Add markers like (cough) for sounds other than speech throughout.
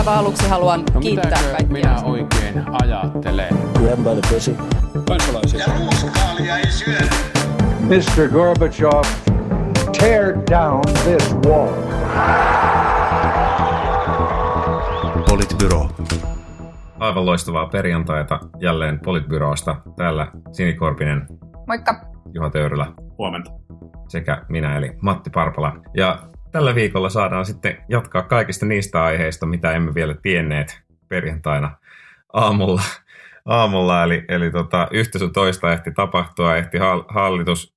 aivan aluksi haluan No kiittää kaikkia. minä oikein ajattelen? Grab by the pussy. Kansalaisia. Ja ruuskaalia ei syödä. Mr. Gorbachev, tear down this wall. Politbyro. Aivan loistavaa perjantaita jälleen Politbyrosta. Täällä Sinikorpinen, Moikka. Juha Töyrylä Huomenta. sekä minä eli Matti Parpala. Ja tällä viikolla saadaan sitten jatkaa kaikista niistä aiheista, mitä emme vielä tienneet perjantaina aamulla. aamulla eli eli tota, yhtä sun toista ehti tapahtua, ehti hal- hallitus,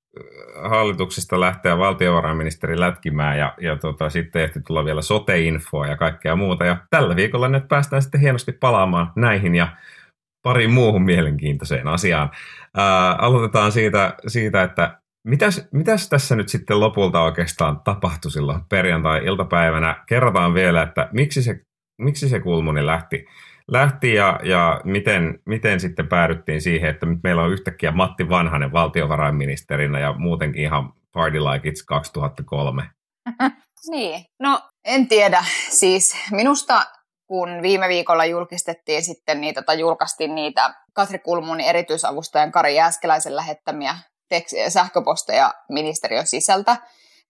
hallituksesta lähteä valtiovarainministeri lätkimään ja, ja tota, sitten ehti tulla vielä sote-infoa ja kaikkea muuta. Ja tällä viikolla nyt päästään sitten hienosti palaamaan näihin ja pariin muuhun mielenkiintoiseen asiaan. Ää, aloitetaan siitä, siitä että mitäs, mitäs tässä nyt sitten lopulta oikeastaan tapahtui silloin perjantai-iltapäivänä? Kerrotaan vielä, että miksi se, miksi se kulmuni lähti, lähti ja, ja miten, miten sitten päädyttiin siihen, että nyt meillä on yhtäkkiä Matti Vanhanen valtiovarainministerinä ja muutenkin ihan party like it's 2003. (laughs) Niin, no en tiedä. Siis minusta kun viime viikolla julkistettiin sitten niitä, tai julkaistiin niitä Katri Kulmunin erityisavustajan Kari Jääskeläisen lähettämiä tekst- sähköposteja ministeriön sisältä,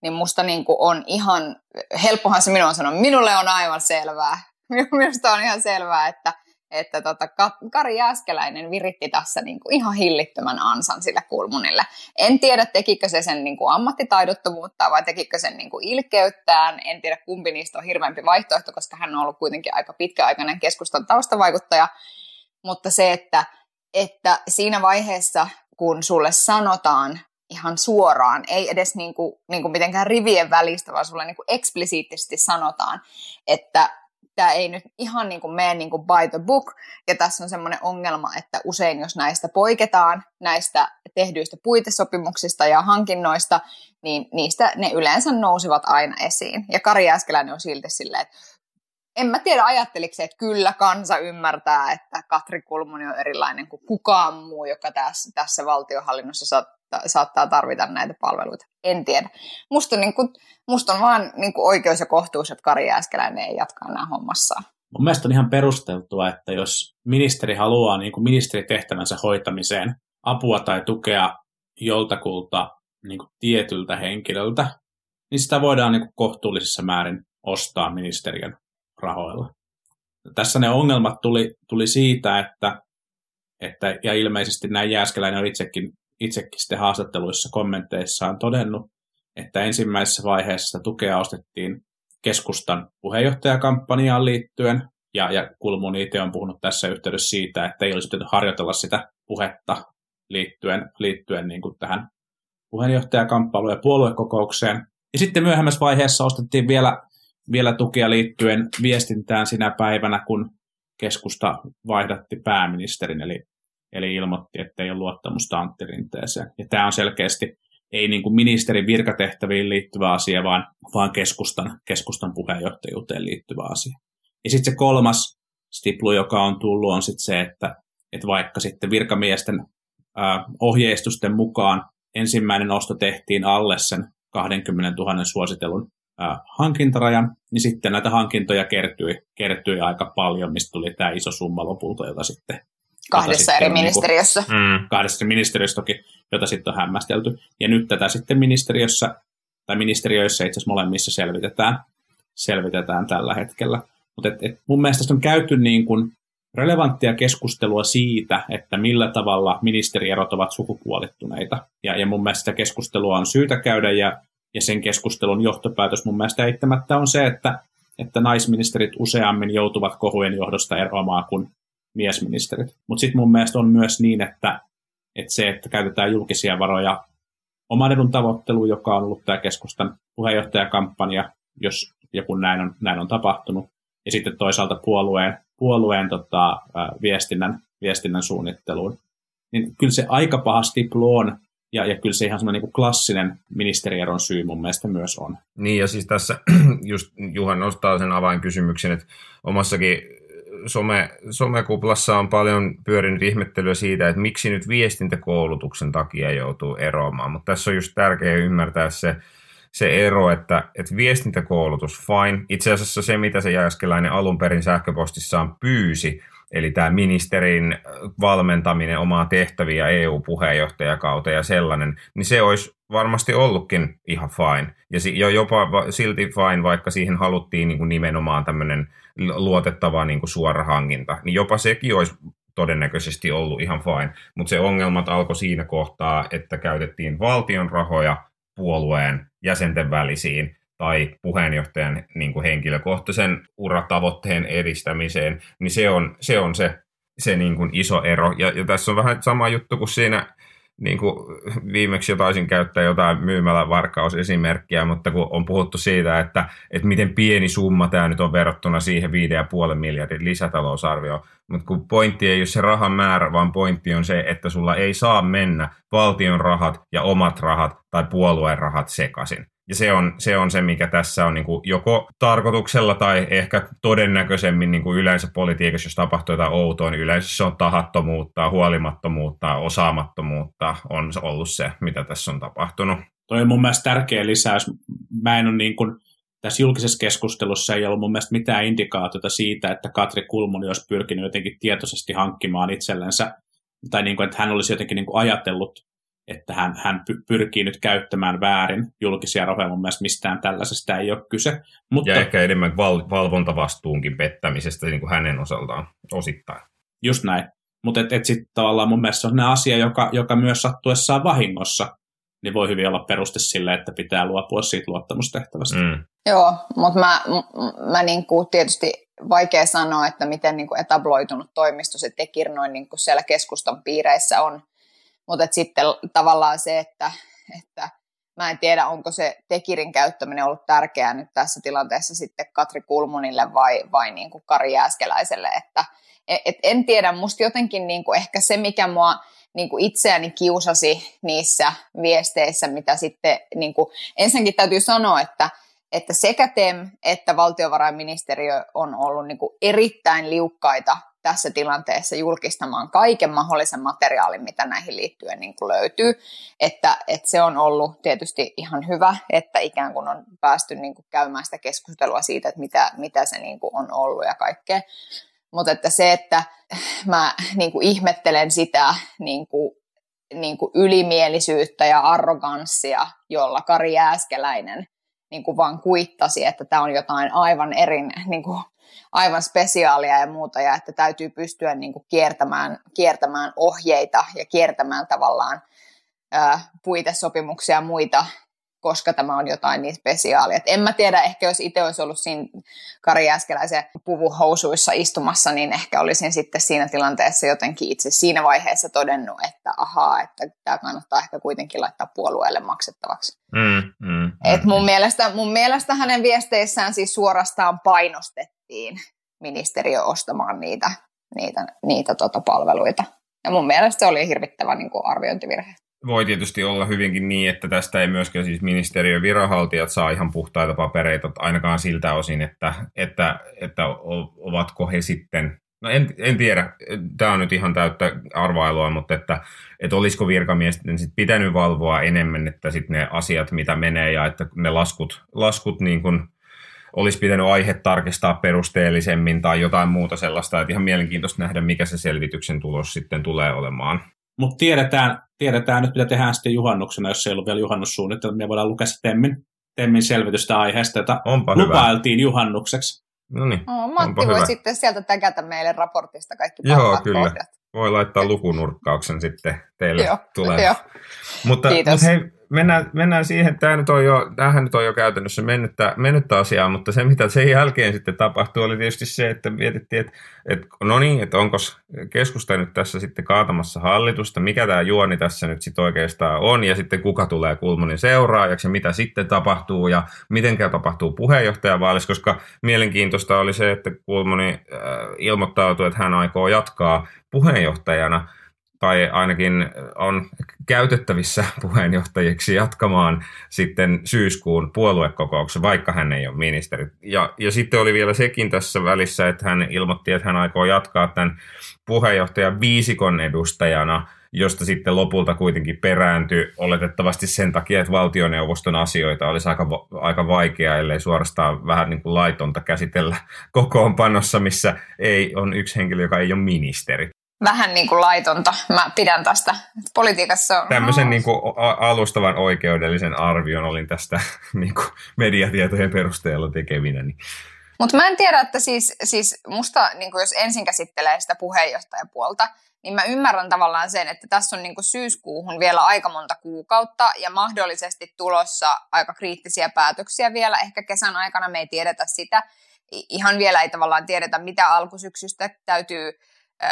niin musta niin kuin on ihan, helppohan se minun on sanoa, minulle on aivan selvää. (laughs) Minusta on ihan selvää, että, että tota, Ka- Kari Jääskeläinen viritti tässä niin kuin ihan hillittömän ansan sille Kulmunille. En tiedä, tekikö se sen niin kuin ammattitaidottomuutta vai tekikö sen niin kuin ilkeyttään. En tiedä, kumpi niistä on hirveämpi vaihtoehto, koska hän on ollut kuitenkin aika pitkäaikainen keskustan taustavaikuttaja. Mutta se, että, että siinä vaiheessa, kun sulle sanotaan ihan suoraan, ei edes niin kuin, niin kuin mitenkään rivien välistä, vaan sulle niin kuin eksplisiittisesti sanotaan, että tämä ei nyt ihan niin kuin mene niin kuin by the book, ja tässä on semmoinen ongelma, että usein jos näistä poiketaan, näistä tehdyistä puitesopimuksista ja hankinnoista, niin niistä ne yleensä nousivat aina esiin. Ja Kari Jääskeläinen on silti silleen, että en mä tiedä, ajatteliko se, että kyllä kansa ymmärtää, että Katri Kulmuni on erilainen kuin kukaan muu, joka tässä, tässä valtiohallinnossa saattaa, saattaa tarvita näitä palveluita. En tiedä. Musta, niin kuin, musta on vaan niin kuin oikeus ja kohtuus, että Kari Jääskeläinen ei jatkaa nämä hommassaan. Mun mielestä on ihan perusteltua, että jos ministeri haluaa niin kuin ministeritehtävänsä hoitamiseen apua tai tukea joltakulta niin kuin tietyltä henkilöltä, niin sitä voidaan niin kuin kohtuullisessa määrin ostaa ministeriön rahoilla. Tässä ne ongelmat tuli, tuli siitä, että, että, ja ilmeisesti näin Jääskeläinen on itsekin, itsekin sitten haastatteluissa kommenteissaan todennut, että ensimmäisessä vaiheessa tukea ostettiin keskustan puheenjohtajakampanjaan liittyen, ja, ja Kulmuni itse on puhunut tässä yhteydessä siitä, että ei olisi pitänyt harjoitella sitä puhetta liittyen, liittyen niin kuin tähän puheenjohtajakamppailuun ja puoluekokoukseen. Ja sitten myöhemmässä vaiheessa ostettiin vielä, vielä tukea liittyen viestintään sinä päivänä, kun keskusta vaihdatti pääministerin, eli, eli ilmoitti, että ei ole luottamusta Antti Rinteeseen. Ja tämä on selkeästi ei niin kuin ministerin virkatehtäviin liittyvä asia, vaan, vaan keskustan, keskustan puheenjohtajuuteen liittyvä asia. Ja sitten se kolmas stiplu, joka on tullut, on sitten se, että, että vaikka sitten virkamiesten ää, ohjeistusten mukaan ensimmäinen osto tehtiin alle sen 20 000 suositelun ää, hankintarajan, niin sitten näitä hankintoja kertyi, kertyi aika paljon, mistä tuli tämä iso summa lopulta, jota sitten Kahdessa sitten eri on niinku- ministeriössä. Mm. kahdessa ministeriössä toki, jota sitten on hämmästelty. Ja nyt tätä sitten ministeriössä, tai ministeriöissä itse asiassa molemmissa selvitetään, selvitetään tällä hetkellä. Mutta et, et mun mielestä on käyty niin kuin relevanttia keskustelua siitä, että millä tavalla ministerierot ovat sukupuolittuneita. Ja, ja mun mielestä sitä keskustelua on syytä käydä, ja, ja sen keskustelun johtopäätös mun mielestä eittämättä on se, että, että naisministerit useammin joutuvat kohujen johdosta eroamaan kuin miesministerit. Mutta sitten mun mielestä on myös niin, että, että se, että käytetään julkisia varoja oman edun tavoitteluun, joka on ollut tämä keskustan puheenjohtajakampanja, jos ja kun näin on, näin on tapahtunut, ja sitten toisaalta puolueen, puolueen tota, viestinnän, viestinnän suunnitteluun, niin kyllä se aika paha stiplu on, ja, ja kyllä se ihan semmoinen niin klassinen ministerieron syy mun mielestä myös on. Niin ja siis tässä (clears throat) just Juha nostaa sen avainkysymyksen, että omassakin some, somekuplassa on paljon pyörinyt ihmettelyä siitä, että miksi nyt viestintäkoulutuksen takia joutuu eroamaan, mutta tässä on just tärkeää ymmärtää se, se ero, että, että viestintäkoulutus, fine. Itse asiassa se, mitä se Jääskeläinen alun perin sähköpostissaan pyysi, eli tämä ministerin valmentaminen omaa tehtäviä EU-puheenjohtajakauteen ja sellainen, niin se olisi varmasti ollutkin ihan fine. Ja jopa silti fine, vaikka siihen haluttiin niin kuin nimenomaan tämmöinen luotettava niin kuin suora hankinta, niin jopa sekin olisi todennäköisesti ollut ihan fine. Mutta se ongelmat alkoi siinä kohtaa, että käytettiin valtion rahoja puolueen jäsenten välisiin tai puheenjohtajan niin kuin henkilökohtaisen uratavoitteen edistämiseen, niin se on se, on se, se niin kuin iso ero. Ja, ja tässä on vähän sama juttu kuin siinä niin kuin viimeksi jo taisin käyttää jotain myymälävarkausesimerkkiä, mutta kun on puhuttu siitä, että, että miten pieni summa tämä nyt on verrattuna siihen 5,5 miljardin lisätalousarvioon, mutta kun pointti ei ole se rahan määrä, vaan pointti on se, että sulla ei saa mennä valtion rahat ja omat rahat tai puolueen rahat sekaisin. Ja se on, se on se, mikä tässä on niin kuin joko tarkoituksella tai ehkä todennäköisemmin niin kuin yleensä politiikassa, jos tapahtuu jotain outoa, niin yleensä se on tahattomuutta, huolimattomuutta, osaamattomuutta on ollut se, mitä tässä on tapahtunut. Toi on mun mielestä tärkeä lisäys. Mä en ole niin kuin, tässä julkisessa keskustelussa ei ollut mun mielestä mitään indikaatiota siitä, että Katri Kulmuni olisi pyrkinyt jotenkin tietoisesti hankkimaan itsellensä, tai niin kuin, että hän olisi jotenkin niin kuin ajatellut että hän, hän pyrkii nyt käyttämään väärin julkisia rahoja. Mun mielestä mistään tällaisesta ei ole kyse. Mutta, ja ehkä enemmän val- valvontavastuunkin pettämisestä niin kuin hänen osaltaan osittain. Just näin. Mutta et, et sitten tavallaan mun mielestä on asia, joka, joka myös sattuessaan vahingossa, niin voi hyvin olla peruste sille, että pitää luopua siitä luottamustehtävästä. Mm. Joo, mutta mä, mä niinku tietysti vaikea sanoa, että miten niinku etabloitunut toimisto se Tekir noin niinku siellä keskustan piireissä on mutta sitten tavallaan se, että, että mä en tiedä, onko se Tekirin käyttäminen ollut tärkeää nyt tässä tilanteessa sitten Katri Kulmunille vai, vai niin kuin Kari Jääskeläiselle, että et, et en tiedä, musta jotenkin niin kuin ehkä se, mikä mua niin kuin itseäni kiusasi niissä viesteissä, mitä sitten, niin kuin, ensinnäkin täytyy sanoa, että, että sekä TEM että valtiovarainministeriö on ollut niin kuin erittäin liukkaita tässä tilanteessa julkistamaan kaiken mahdollisen materiaalin, mitä näihin liittyen niin kuin löytyy. Että, että se on ollut tietysti ihan hyvä, että ikään kuin on päästy niin kuin käymään sitä keskustelua siitä, että mitä, mitä se niin kuin on ollut ja kaikkea. Mutta että se, että mä niin kuin ihmettelen sitä niin kuin, niin kuin ylimielisyyttä ja arroganssia, jolla Kari Jääskeläinen niin kuin vaan kuittasi, että tämä on jotain aivan erin, niin kuin, aivan spesiaalia ja muuta, ja että täytyy pystyä niin kuin kiertämään, kiertämään ohjeita ja kiertämään tavallaan ää, puitesopimuksia ja muita koska tämä on jotain niin spesiaalia. Et en mä tiedä, ehkä jos itse olisi ollut siinä Kari Äskeläisen puvuhousuissa istumassa, niin ehkä olisin sitten siinä tilanteessa jotenkin itse siinä vaiheessa todennut, että ahaa, että tämä kannattaa ehkä kuitenkin laittaa puolueelle maksettavaksi. Mm, mm, Et mun, mielestä, mun mielestä hänen viesteissään siis suorastaan painostettiin ministeriö ostamaan niitä, niitä, niitä tota palveluita. Ja mun mielestä se oli hirvittävä niin kuin arviointivirhe voi tietysti olla hyvinkin niin, että tästä ei myöskään siis ministeriön viranhaltijat saa ihan puhtaita papereita, ainakaan siltä osin, että, että, että ovatko he sitten, no en, en tiedä, tämä on nyt ihan täyttä arvailua, mutta että, että olisiko virkamiesten sit pitänyt valvoa enemmän, että sitten ne asiat, mitä menee ja että ne laskut, laskut niin kuin olisi pitänyt aihe tarkistaa perusteellisemmin tai jotain muuta sellaista, että ihan mielenkiintoista nähdä, mikä se selvityksen tulos sitten tulee olemaan. Mutta tiedetään, tiedetään nyt, mitä tehdään sitten juhannuksena, jos ei ollut vielä juhannussuunnitelma. Me voidaan lukea Temmin, Temmin selvitystä aiheesta, jota onpa lupailtiin hyvä. juhannukseksi. No niin, oh, Matti voi hyvä. sitten sieltä täkätä meille raportista kaikki Joo, kyllä. Kohdat. Voi laittaa lukunurkkauksen sitten teille tulee. Mutta, mutta hei, mennään, mennään siihen, tämä nyt on jo, tämähän nyt on jo käytännössä mennyttä, mennyttä asiaa, mutta se mitä sen jälkeen sitten tapahtui oli tietysti se, että mietittiin, että, että no niin, että onko keskusta nyt tässä sitten kaatamassa hallitusta, mikä tämä juoni tässä nyt sitten oikeastaan on? Ja sitten kuka tulee Kulmunin seuraajaksi ja mitä sitten tapahtuu? Ja miten tapahtuu puheenjohtajavaalissa, koska mielenkiintoista oli se, että Kulmuni äh, ilmoittautui, että hän aikoo jatkaa puheenjohtajana – tai ainakin on käytettävissä (laughs) puheenjohtajiksi jatkamaan sitten syyskuun puoluekokouksen, vaikka hän ei ole ministeri. Ja, ja sitten oli vielä sekin tässä välissä, että hän ilmoitti, että hän aikoo jatkaa tämän puheenjohtajan viisikon edustajana josta sitten lopulta kuitenkin perääntyi oletettavasti sen takia, että valtioneuvoston asioita olisi aika, aika vaikea, ellei suorastaan vähän niin kuin laitonta käsitellä (laughs) kokoonpanossa, missä ei on yksi henkilö, joka ei ole ministeri vähän niin kuin laitonta. Mä pidän tästä. Politiikassa on... Tämmöisen niin kuin alustavan oikeudellisen arvion olin tästä (laughs) niin kuin mediatietojen perusteella tekevinä. Niin. Mutta mä en tiedä, että siis, siis musta, niin kuin jos ensin käsittelee sitä puheenjohtajapuolta, niin mä ymmärrän tavallaan sen, että tässä on niin kuin syyskuuhun vielä aika monta kuukautta ja mahdollisesti tulossa aika kriittisiä päätöksiä vielä. Ehkä kesän aikana me ei tiedetä sitä. Ihan vielä ei tavallaan tiedetä, mitä alkusyksystä täytyy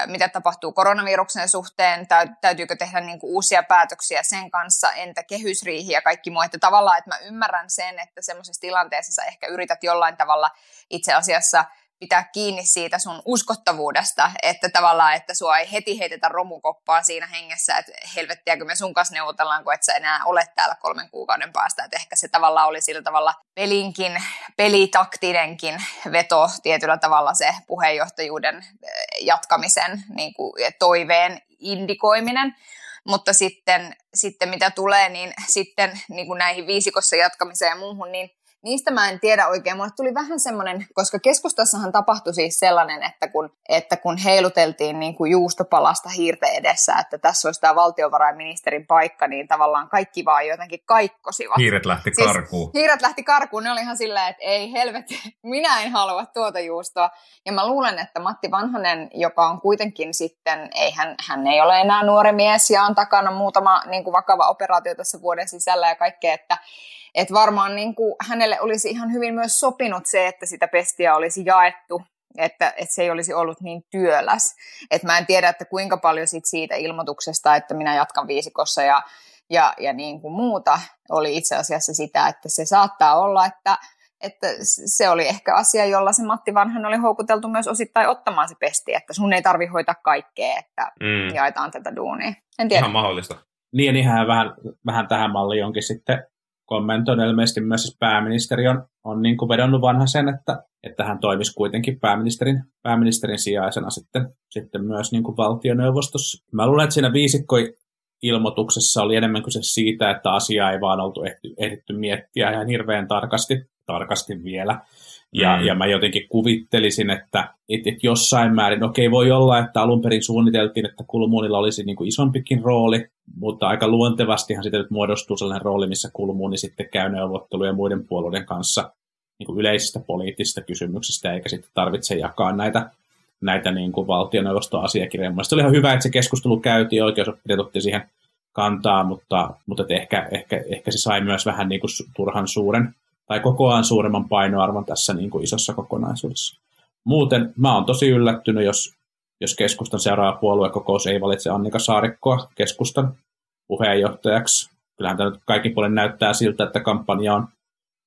mitä tapahtuu koronaviruksen suhteen, täytyykö tehdä niin kuin uusia päätöksiä sen kanssa, entä kehysriihi ja kaikki muu. Että tavallaan, että mä ymmärrän sen, että semmoisessa tilanteessa sä ehkä yrität jollain tavalla itse asiassa – pitää kiinni siitä sun uskottavuudesta, että tavallaan, että sua ei heti heitetä romukoppaa siinä hengessä, että helvettiäkö me sun kanssa neuvotellaan, kun et sä enää ole täällä kolmen kuukauden päästä, että ehkä se tavallaan oli sillä tavalla pelinkin, pelitaktinenkin veto tietyllä tavalla se puheenjohtajuuden eh, jatkamisen niin kuin, toiveen indikoiminen, mutta sitten, sitten mitä tulee, niin sitten niin kuin näihin viisikossa jatkamiseen ja muuhun, niin niistä mä en tiedä oikein. Mulle tuli vähän semmoinen, koska keskustassahan tapahtui siis sellainen, että kun, että kun heiluteltiin niin kuin juustopalasta hiirte edessä, että tässä olisi tämä valtiovarainministerin paikka, niin tavallaan kaikki vaan jotenkin kaikkosivat. Hiiret lähti siis karkuun. Hiiret lähti karkuun. Ne oli ihan silleen, että ei helvetti, (laughs) minä en halua tuota juustoa. Ja mä luulen, että Matti Vanhanen, joka on kuitenkin sitten, ei hän, hän ei ole enää nuori mies ja on takana muutama niin kuin vakava operaatio tässä vuoden sisällä ja kaikkea, että et varmaan niin kuin hänelle olisi ihan hyvin myös sopinut se, että sitä pestiä olisi jaettu, että, että se ei olisi ollut niin työläs. Et mä en tiedä, että kuinka paljon sit siitä ilmoituksesta, että minä jatkan viisikossa ja, ja, ja niin kuin muuta, oli itse asiassa sitä, että se saattaa olla, että, että se oli ehkä asia, jolla se Matti Vanhan oli houkuteltu myös osittain ottamaan se pesti, että sun ei tarvi hoitaa kaikkea, että mm. jaetaan tätä duunia. En tiedä. Ihan mahdollista. Niin ja niinhän vähän, vähän tähän malliin onkin sitten kommentoin ilmeisesti myös siis pääministeri on, on niin kuin vedonnut vanhasen, että, että hän toimisi kuitenkin pääministerin, pääministerin sijaisena sitten, sitten myös niin kuin valtioneuvostossa. Mä luulen, että siinä viisikko ilmoituksessa oli enemmän kyse siitä, että asiaa ei vaan oltu ehty, ehditty miettiä ihan hirveän tarkasti, tarkasti vielä. Ja, mm. ja mä jotenkin kuvittelisin, että et, et jossain määrin, okei voi olla, että alun perin suunniteltiin, että Kulmuunilla olisi niin kuin isompikin rooli, mutta aika luontevastihan sitten nyt muodostuu sellainen rooli, missä Kulmuuni sitten käy neuvotteluja muiden puolueiden kanssa niin kuin yleisistä poliittisista kysymyksistä, eikä sitten tarvitse jakaa näitä, näitä niin kuin valtioneuvoston asiakirjoja. Mielestäni oli ihan hyvä, että se keskustelu käytiin, oikeusoppineet otti siihen kantaa, mutta, mutta ehkä, ehkä, ehkä se sai myös vähän niin kuin turhan suuren tai kokoaan suuremman painoarvon tässä niin kuin isossa kokonaisuudessa. Muuten mä oon tosi yllättynyt, jos, jos keskustan seuraava puoluekokous ei valitse Annika Saarikkoa keskustan puheenjohtajaksi. Kyllähän tämä nyt kaikki puolen näyttää siltä, että kampanja on,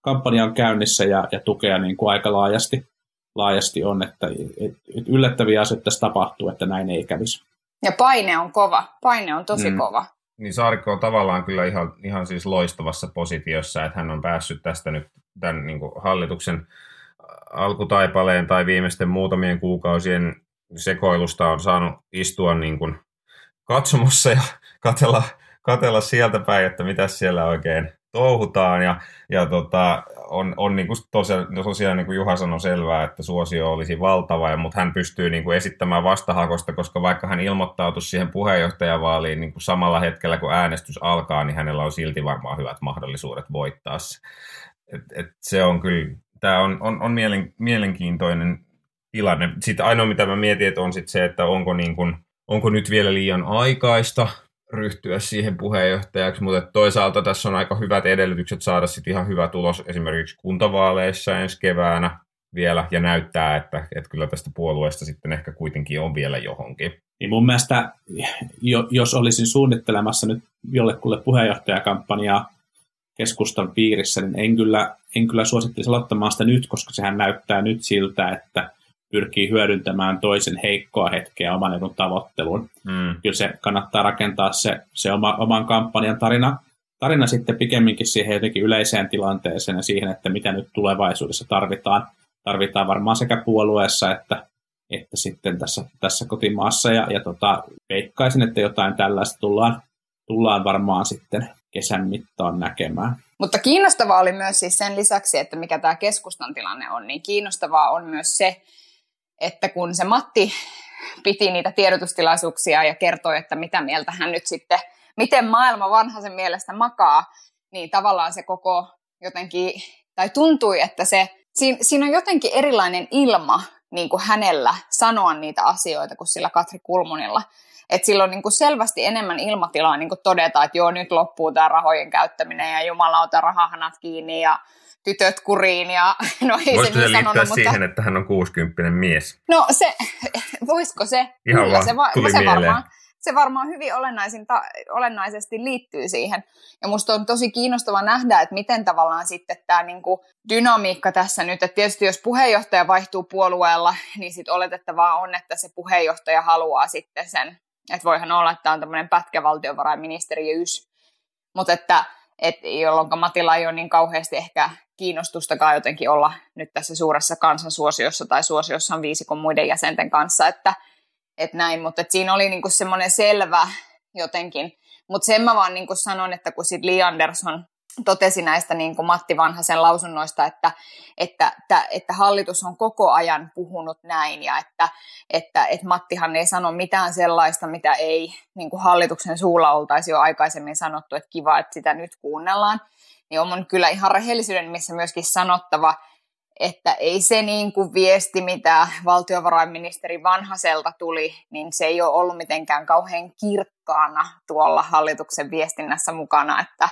kampanja on käynnissä ja, ja tukea niin kuin aika laajasti, laajasti on, että et, et yllättäviä asioita tässä tapahtuu, että näin ei kävisi. Ja paine on kova. Paine on tosi mm. kova. Niin Saarikko on tavallaan kyllä ihan, ihan siis loistavassa positiossa, että hän on päässyt tästä nyt tämän niin hallituksen alkutaipaleen tai viimeisten muutamien kuukausien sekoilusta on saanut istua niin kuin katsomossa ja (laughs) katella, katella sieltä päin, että mitä siellä oikein touhutaan. Ja, ja tota, on, on niin kuin tosiaan, tosiaan niin kuin Juha sanoi selvää, että suosio olisi valtava, mutta hän pystyy niin kuin esittämään vastahakosta, koska vaikka hän ilmoittautui siihen puheenjohtajavaaliin niin kuin samalla hetkellä, kun äänestys alkaa, niin hänellä on silti varmaan hyvät mahdollisuudet voittaa se. Et, et se on kyllä, tämä on, on, on mielen, mielenkiintoinen tilanne. Sitten ainoa, mitä mä mietin, että on sit se, että onko, niin kuin, onko nyt vielä liian aikaista ryhtyä siihen puheenjohtajaksi, mutta toisaalta tässä on aika hyvät edellytykset saada sitten ihan hyvä tulos esimerkiksi kuntavaaleissa ensi keväänä vielä ja näyttää, että, että kyllä tästä puolueesta sitten ehkä kuitenkin on vielä johonkin. Niin mun mielestä, jos olisin suunnittelemassa nyt jollekulle puheenjohtajakampanjaa keskustan piirissä, niin en kyllä, en kyllä suosittelisi aloittamaan sitä nyt, koska sehän näyttää nyt siltä, että pyrkii hyödyntämään toisen heikkoa hetkeä oman edun tavoitteluun. Mm. Kyllä se kannattaa rakentaa se, se oma, oman kampanjan tarina, tarina sitten pikemminkin siihen jotenkin yleiseen tilanteeseen ja siihen, että mitä nyt tulevaisuudessa tarvitaan. Tarvitaan varmaan sekä puolueessa että että sitten tässä, tässä kotimaassa. Ja, ja tota, veikkaisin, että jotain tällaista tullaan, tullaan varmaan sitten kesän mittaan näkemään. Mutta kiinnostavaa oli myös siis sen lisäksi, että mikä tämä keskustan tilanne on, niin kiinnostavaa on myös se, että kun se Matti piti niitä tiedotustilaisuuksia ja kertoi, että mitä mieltä hän nyt sitten, miten maailma vanha sen mielestä makaa, niin tavallaan se koko jotenkin, tai tuntui, että se, siinä, siinä on jotenkin erilainen ilma niin kuin hänellä sanoa niitä asioita kuin sillä Katri Kulmunilla. Että sillä on niin kuin selvästi enemmän ilmatilaa niin kuin todeta, että joo, nyt loppuu tämä rahojen käyttäminen ja jumalauta rahahanat kiinni ja tytöt kuriin. Ja, (laughs) no ei Voisiko se, se niin liittyä sanonut, siihen, mutta... että hän on 60 mies? No se, (laughs) voisiko se? Ihan vaan se, va- tuli se mieleen. varmaan, se varmaan hyvin olennaisin ta- olennaisesti liittyy siihen. Ja musta on tosi kiinnostava nähdä, että miten tavallaan sitten tämä niinku dynamiikka tässä nyt, että tietysti jos puheenjohtaja vaihtuu puolueella, niin sitten oletettavaa on, että se puheenjohtaja haluaa sitten sen, että voihan olla, että on tämmöinen pätkä valtiovarainministeriöys, mutta että et, jolloin Matilla ei ole niin kauheasti ehkä kiinnostustakaan jotenkin olla nyt tässä suuressa kansansuosiossa tai suosiossa on viisikon muiden jäsenten kanssa, että et näin, mutta et siinä oli niinku semmoinen selvä jotenkin, mutta sen mä vaan niinku sanon, että kun sit Li Andersson totesi näistä niin kuin Matti Vanhasen lausunnoista, että, että, että, että hallitus on koko ajan puhunut näin ja että, että, että Mattihan ei sano mitään sellaista, mitä ei niin kuin hallituksen suulla oltaisi jo aikaisemmin sanottu, että kiva, että sitä nyt kuunnellaan, niin on kyllä ihan rehellisyyden missä myöskin sanottava, että ei se niin kuin viesti, mitä valtiovarainministeri Vanhaselta tuli, niin se ei ole ollut mitenkään kauhean kirkkaana tuolla hallituksen viestinnässä mukana, että,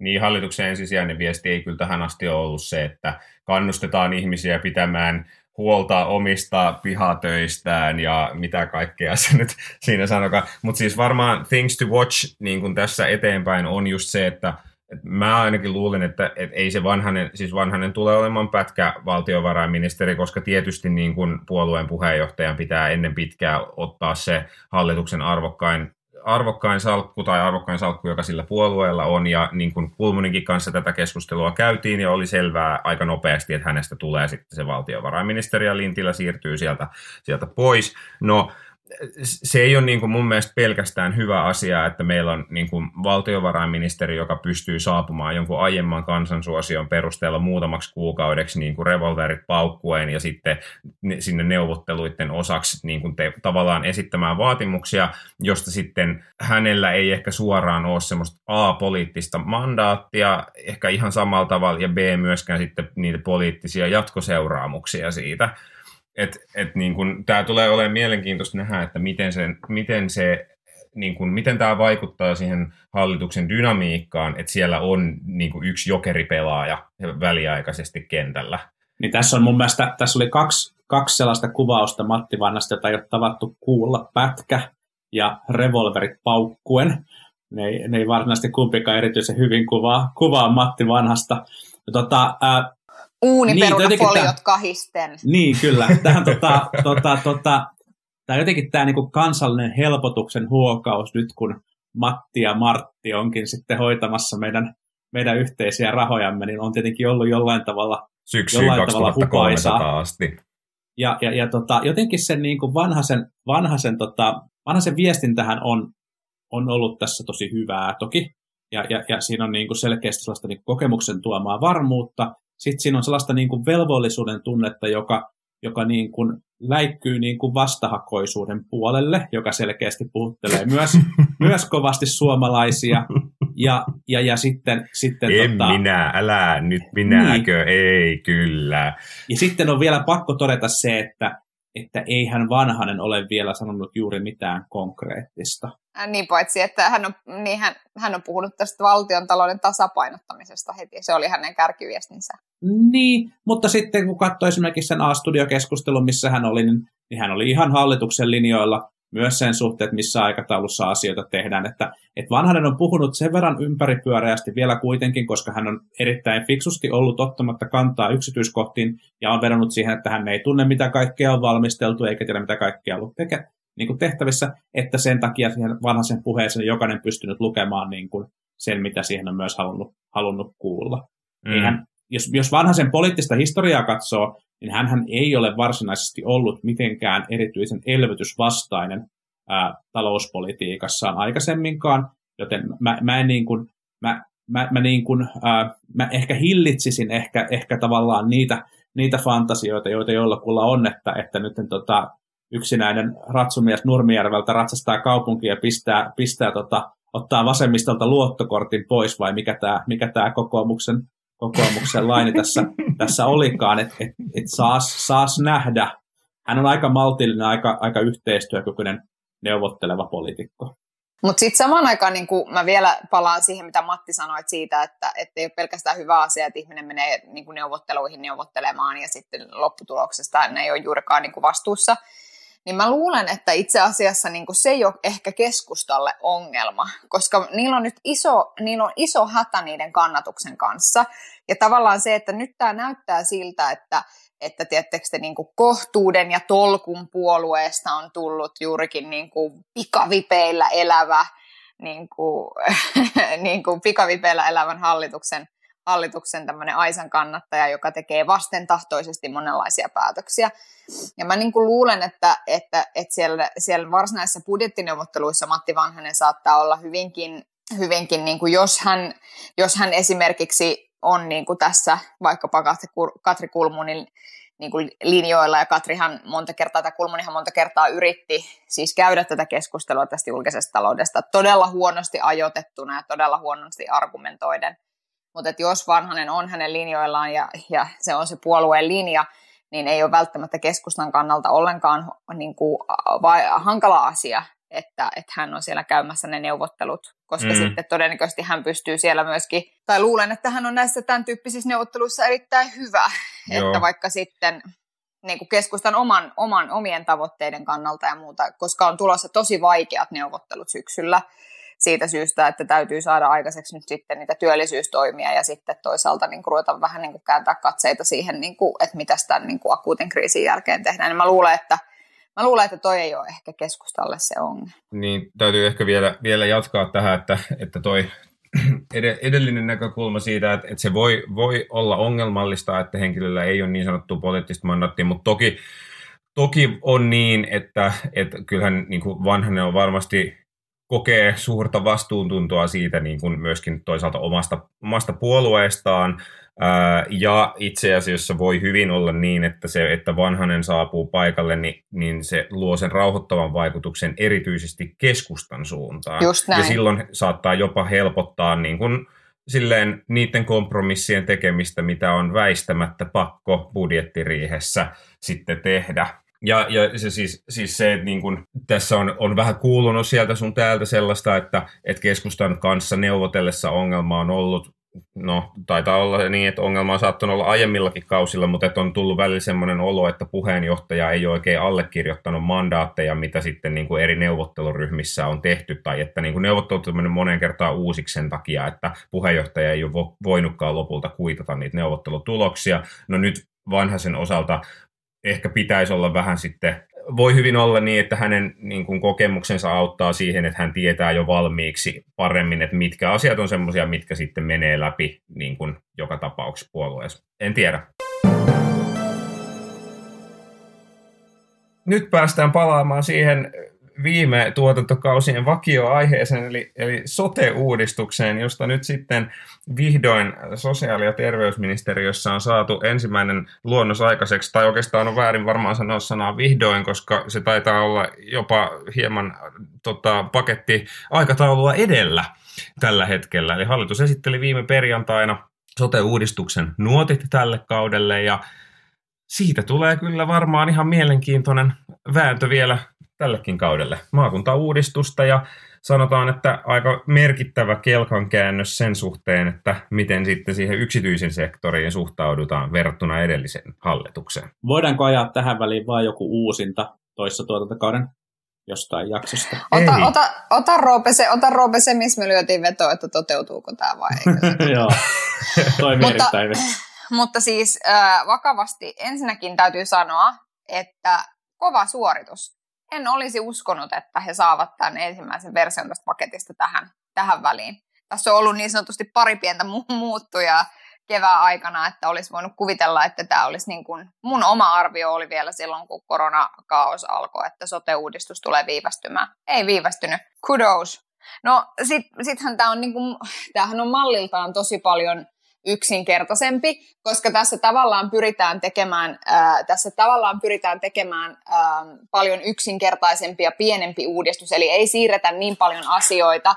Niin hallituksen ensisijainen viesti ei kyllä tähän asti ole ollut se, että kannustetaan ihmisiä pitämään huolta omista pihatöistään ja mitä kaikkea se nyt siinä sanokaan. Mutta siis varmaan things to watch niin kun tässä eteenpäin on just se, että et mä ainakin luulen, että et ei se vanhanen, siis vanhanen tulee olemaan pätkä valtiovarainministeri, koska tietysti niin kun puolueen puheenjohtajan pitää ennen pitkää ottaa se hallituksen arvokkain arvokkain salkku tai arvokkain salkku, joka sillä puolueella on, ja niin kuin Kulmuninkin kanssa tätä keskustelua käytiin, ja oli selvää aika nopeasti, että hänestä tulee sitten se valtiovarainministeri, ja Lintilä siirtyy sieltä, sieltä pois. No, se ei ole niin kuin mun mielestä pelkästään hyvä asia, että meillä on niin kuin valtiovarainministeri, joka pystyy saapumaan jonkun aiemman kansansuosion perusteella muutamaksi kuukaudeksi niin kuin revolverit paukkuen ja sitten sinne neuvotteluiden osaksi niin kuin te, tavallaan esittämään vaatimuksia, josta sitten hänellä ei ehkä suoraan ole semmoista A-poliittista mandaattia ehkä ihan samalla tavalla ja B myöskään sitten niitä poliittisia jatkoseuraamuksia siitä. Et, et niin kun, tää tulee olemaan mielenkiintoista nähdä, että miten, se, miten, se, niin kun, miten tämä vaikuttaa siihen hallituksen dynamiikkaan, että siellä on niin kun, yksi jokeripelaaja väliaikaisesti kentällä. Niin tässä on mun mielestä, tässä oli kaksi, kaksi sellaista kuvausta Matti Vannasta, jota ei ole tavattu kuulla, pätkä ja revolverit paukkuen. Ne ei, ne ei varsinaisesti kumpikaan erityisen hyvin kuvaa, kuvaa Matti Vanhasta. Tota, ää, Uuniperunafoliot niin, kahisten. Niin, kyllä. Tähän, tota, tota, tota, tämä jotenkin tämä niinku kansallinen helpotuksen huokaus nyt, kun Matti ja Martti onkin sitten hoitamassa meidän, meidän yhteisiä rahojamme, niin on tietenkin ollut jollain tavalla Syksyyn jollain 2300 asti. Ja, ja, ja tota, jotenkin sen niin kuin vanhasen, vanhasen, tota, vanhasen viestintähän on, on ollut tässä tosi hyvää toki. Ja, ja, ja siinä on niin kuin selkeästi sellaista niin kuin kokemuksen tuomaa varmuutta. Sitten siinä on sellaista niin kuin velvollisuuden tunnetta, joka, joka niin kuin läikkyy niin kuin vastahakoisuuden puolelle, joka selkeästi puhuttelee myös, (laughs) myös kovasti suomalaisia. Ja, ja, ja sitten... sitten en tota, minä, älä nyt minäkö, niin. ei kyllä. Ja sitten on vielä pakko todeta se, että, että eihän Vanhanen ole vielä sanonut juuri mitään konkreettista. Niin paitsi, että hän on, niin hän, hän on puhunut tästä valtion talouden tasapainottamisesta heti. Se oli hänen kärkiviestinsä. Niin, mutta sitten kun katsoi esimerkiksi sen A-studiokeskustelun, missä hän oli, niin, niin hän oli ihan hallituksen linjoilla myös sen suhteen, että missä aikataulussa asioita tehdään. Että, että Vanhanen on puhunut sen verran ympäripyöreästi vielä kuitenkin, koska hän on erittäin fiksusti ollut ottamatta kantaa yksityiskohtiin ja on vedonnut siihen, että hän ei tunne, mitä kaikkea on valmisteltu eikä tiedä, mitä kaikkea on ollut teke, niin kuin tehtävissä, että sen takia siihen vanhaisen puheeseen jokainen pystynyt lukemaan niin kuin sen, mitä siihen on myös halunnut, halunnut kuulla. Mm. Eihän, jos, jos vanhaisen poliittista historiaa katsoo, niin hän ei ole varsinaisesti ollut mitenkään erityisen elvytysvastainen ää, talouspolitiikassaan aikaisemminkaan, joten mä, mä en niin kuin, mä, mä, mä, niin kuin, ää, mä ehkä hillitsisin ehkä, ehkä tavallaan niitä, niitä fantasioita, joita jollakulla on, että, että nyt tota, yksinäinen ratsumies Nurmijärveltä ratsastaa kaupunkia ja pistää, pistää tota, ottaa vasemmistolta luottokortin pois, vai mikä tämä mikä tää kokoomuksen, kokoomuksen laini tässä, tässä olikaan, että et, et saas, saas nähdä. Hän on aika maltillinen, aika, aika yhteistyökykyinen neuvotteleva poliitikko. Mutta sitten samaan aikaan niin mä vielä palaan siihen, mitä Matti sanoi siitä, että ei ole pelkästään hyvä asia, että ihminen menee niin neuvotteluihin neuvottelemaan ja sitten lopputuloksesta ne ei ole juurikaan niin vastuussa. Niin mä luulen, että itse asiassa niin se ei ole ehkä keskustalle ongelma, koska niillä on nyt iso, niillä on iso hätä niiden kannatuksen kanssa. Ja tavallaan se, että nyt tämä näyttää siltä, että että tiedättekö te, niin kohtuuden ja tolkun puolueesta on tullut juurikin niin pikavipeillä elävä, niin kuin, (laughs) niin kuin pikavipeillä elävän hallituksen, hallituksen tämmöinen Aisan kannattaja, joka tekee vastentahtoisesti monenlaisia päätöksiä. Ja mä niin kuin luulen, että, että, että siellä, siellä varsinaisissa budjettineuvotteluissa Matti Vanhanen saattaa olla hyvinkin, hyvinkin niin kuin jos, hän, jos hän esimerkiksi on niin kuin tässä vaikkapa Katri Kulmunin niin kuin linjoilla, ja Katrihan monta kertaa, tai Kulmunihan monta kertaa yritti siis käydä tätä keskustelua tästä julkisesta taloudesta todella huonosti ajoitettuna ja todella huonosti argumentoiden. Mutta jos Vanhanen on hänen linjoillaan ja, ja se on se puolueen linja, niin ei ole välttämättä keskustan kannalta ollenkaan niin kuin, vai, hankala asia että, että hän on siellä käymässä ne neuvottelut, koska mm. sitten todennäköisesti hän pystyy siellä myöskin, tai luulen, että hän on näissä tämän tyyppisissä neuvotteluissa erittäin hyvä, Joo. että vaikka sitten niin kuin keskustan oman, oman, omien tavoitteiden kannalta ja muuta, koska on tulossa tosi vaikeat neuvottelut syksyllä siitä syystä, että täytyy saada aikaiseksi nyt sitten niitä työllisyystoimia ja sitten toisaalta niin kuin ruveta vähän niin kuin kääntää katseita siihen, niin kuin, että mitä tämän niin kuin akuutin kriisin jälkeen tehdään. Niin mä luulen, että Mä luulen, että toi ei ole ehkä keskustalle se ongelma. Niin, täytyy ehkä vielä, vielä jatkaa tähän, että, että toi edellinen näkökulma siitä, että, että se voi, voi olla ongelmallista, että henkilöllä ei ole niin sanottu poliittista mandaattia, mutta toki, toki on niin, että, että kyllähän niin kuin vanhanen on varmasti kokee suurta vastuuntuntoa siitä niin kuin myöskin toisaalta omasta, omasta puolueestaan, ja itse asiassa voi hyvin olla niin, että se, että vanhanen saapuu paikalle, niin, niin se luo sen rauhoittavan vaikutuksen erityisesti keskustan suuntaan. Just näin. Ja silloin saattaa jopa helpottaa niin kuin, silleen niiden kompromissien tekemistä, mitä on väistämättä pakko budjettiriihessä sitten tehdä. Ja, ja se siis, siis se, että niin kun, tässä on, on vähän kuulunut sieltä sun täältä sellaista, että, että keskustan kanssa neuvotellessa ongelma on ollut no taitaa olla niin, että ongelma on saattanut olla aiemmillakin kausilla, mutta että on tullut välillä semmoinen olo, että puheenjohtaja ei oikein allekirjoittanut mandaatteja, mitä sitten niin kuin eri neuvotteluryhmissä on tehty, tai että niin kuin neuvottelut on monen kertaan uusiksi sen takia, että puheenjohtaja ei ole voinutkaan lopulta kuitata niitä neuvottelutuloksia. No nyt vanhaisen osalta ehkä pitäisi olla vähän sitten voi hyvin olla niin, että hänen niin kuin, kokemuksensa auttaa siihen, että hän tietää jo valmiiksi paremmin, että mitkä asiat on semmoisia, mitkä sitten menee läpi niin kuin, joka tapauksessa puolueessa. En tiedä. Nyt päästään palaamaan siihen viime tuotantokausien vakioaiheeseen, eli, eli sote-uudistukseen, josta nyt sitten vihdoin sosiaali- ja terveysministeriössä on saatu ensimmäinen luonnos aikaiseksi, tai oikeastaan on väärin varmaan sanoa sanaa vihdoin, koska se taitaa olla jopa hieman tota, paketti aikataulua edellä tällä hetkellä. Eli hallitus esitteli viime perjantaina sote-uudistuksen nuotit tälle kaudelle, ja siitä tulee kyllä varmaan ihan mielenkiintoinen vääntö vielä tällekin kaudelle maakuntauudistusta ja sanotaan, että aika merkittävä kelkan käännös sen suhteen, että miten sitten siihen yksityisen sektoriin suhtaudutaan verrattuna edelliseen hallitukseen. Voidaanko ajaa tähän väliin vain joku uusinta toissa tuotantokauden jostain jaksosta? Ota, Ei. ota, ota, Roope se, ota Roope se, missä me lyötiin vetoa, että toteutuuko tämä vai ei. (laughs) Joo, toimii mutta, mutta siis äh, vakavasti ensinnäkin täytyy sanoa, että kova suoritus en olisi uskonut, että he saavat tämän ensimmäisen version tästä paketista tähän, tähän väliin. Tässä on ollut niin sanotusti pari pientä mu- muuttujaa kevään aikana, että olisi voinut kuvitella, että tämä olisi niin kuin, mun oma arvio oli vielä silloin, kun koronakaos alkoi, että sote-uudistus tulee viivästymään. Ei viivästynyt. Kudos. No sit, sittenhän tämä on, niin kuin, tämähän on malliltaan tosi paljon yksinkertaisempi, koska tässä tavallaan pyritään tekemään, ää, tässä tavallaan pyritään tekemään ää, paljon yksinkertaisempi ja pienempi uudistus, eli ei siirretä niin paljon asioita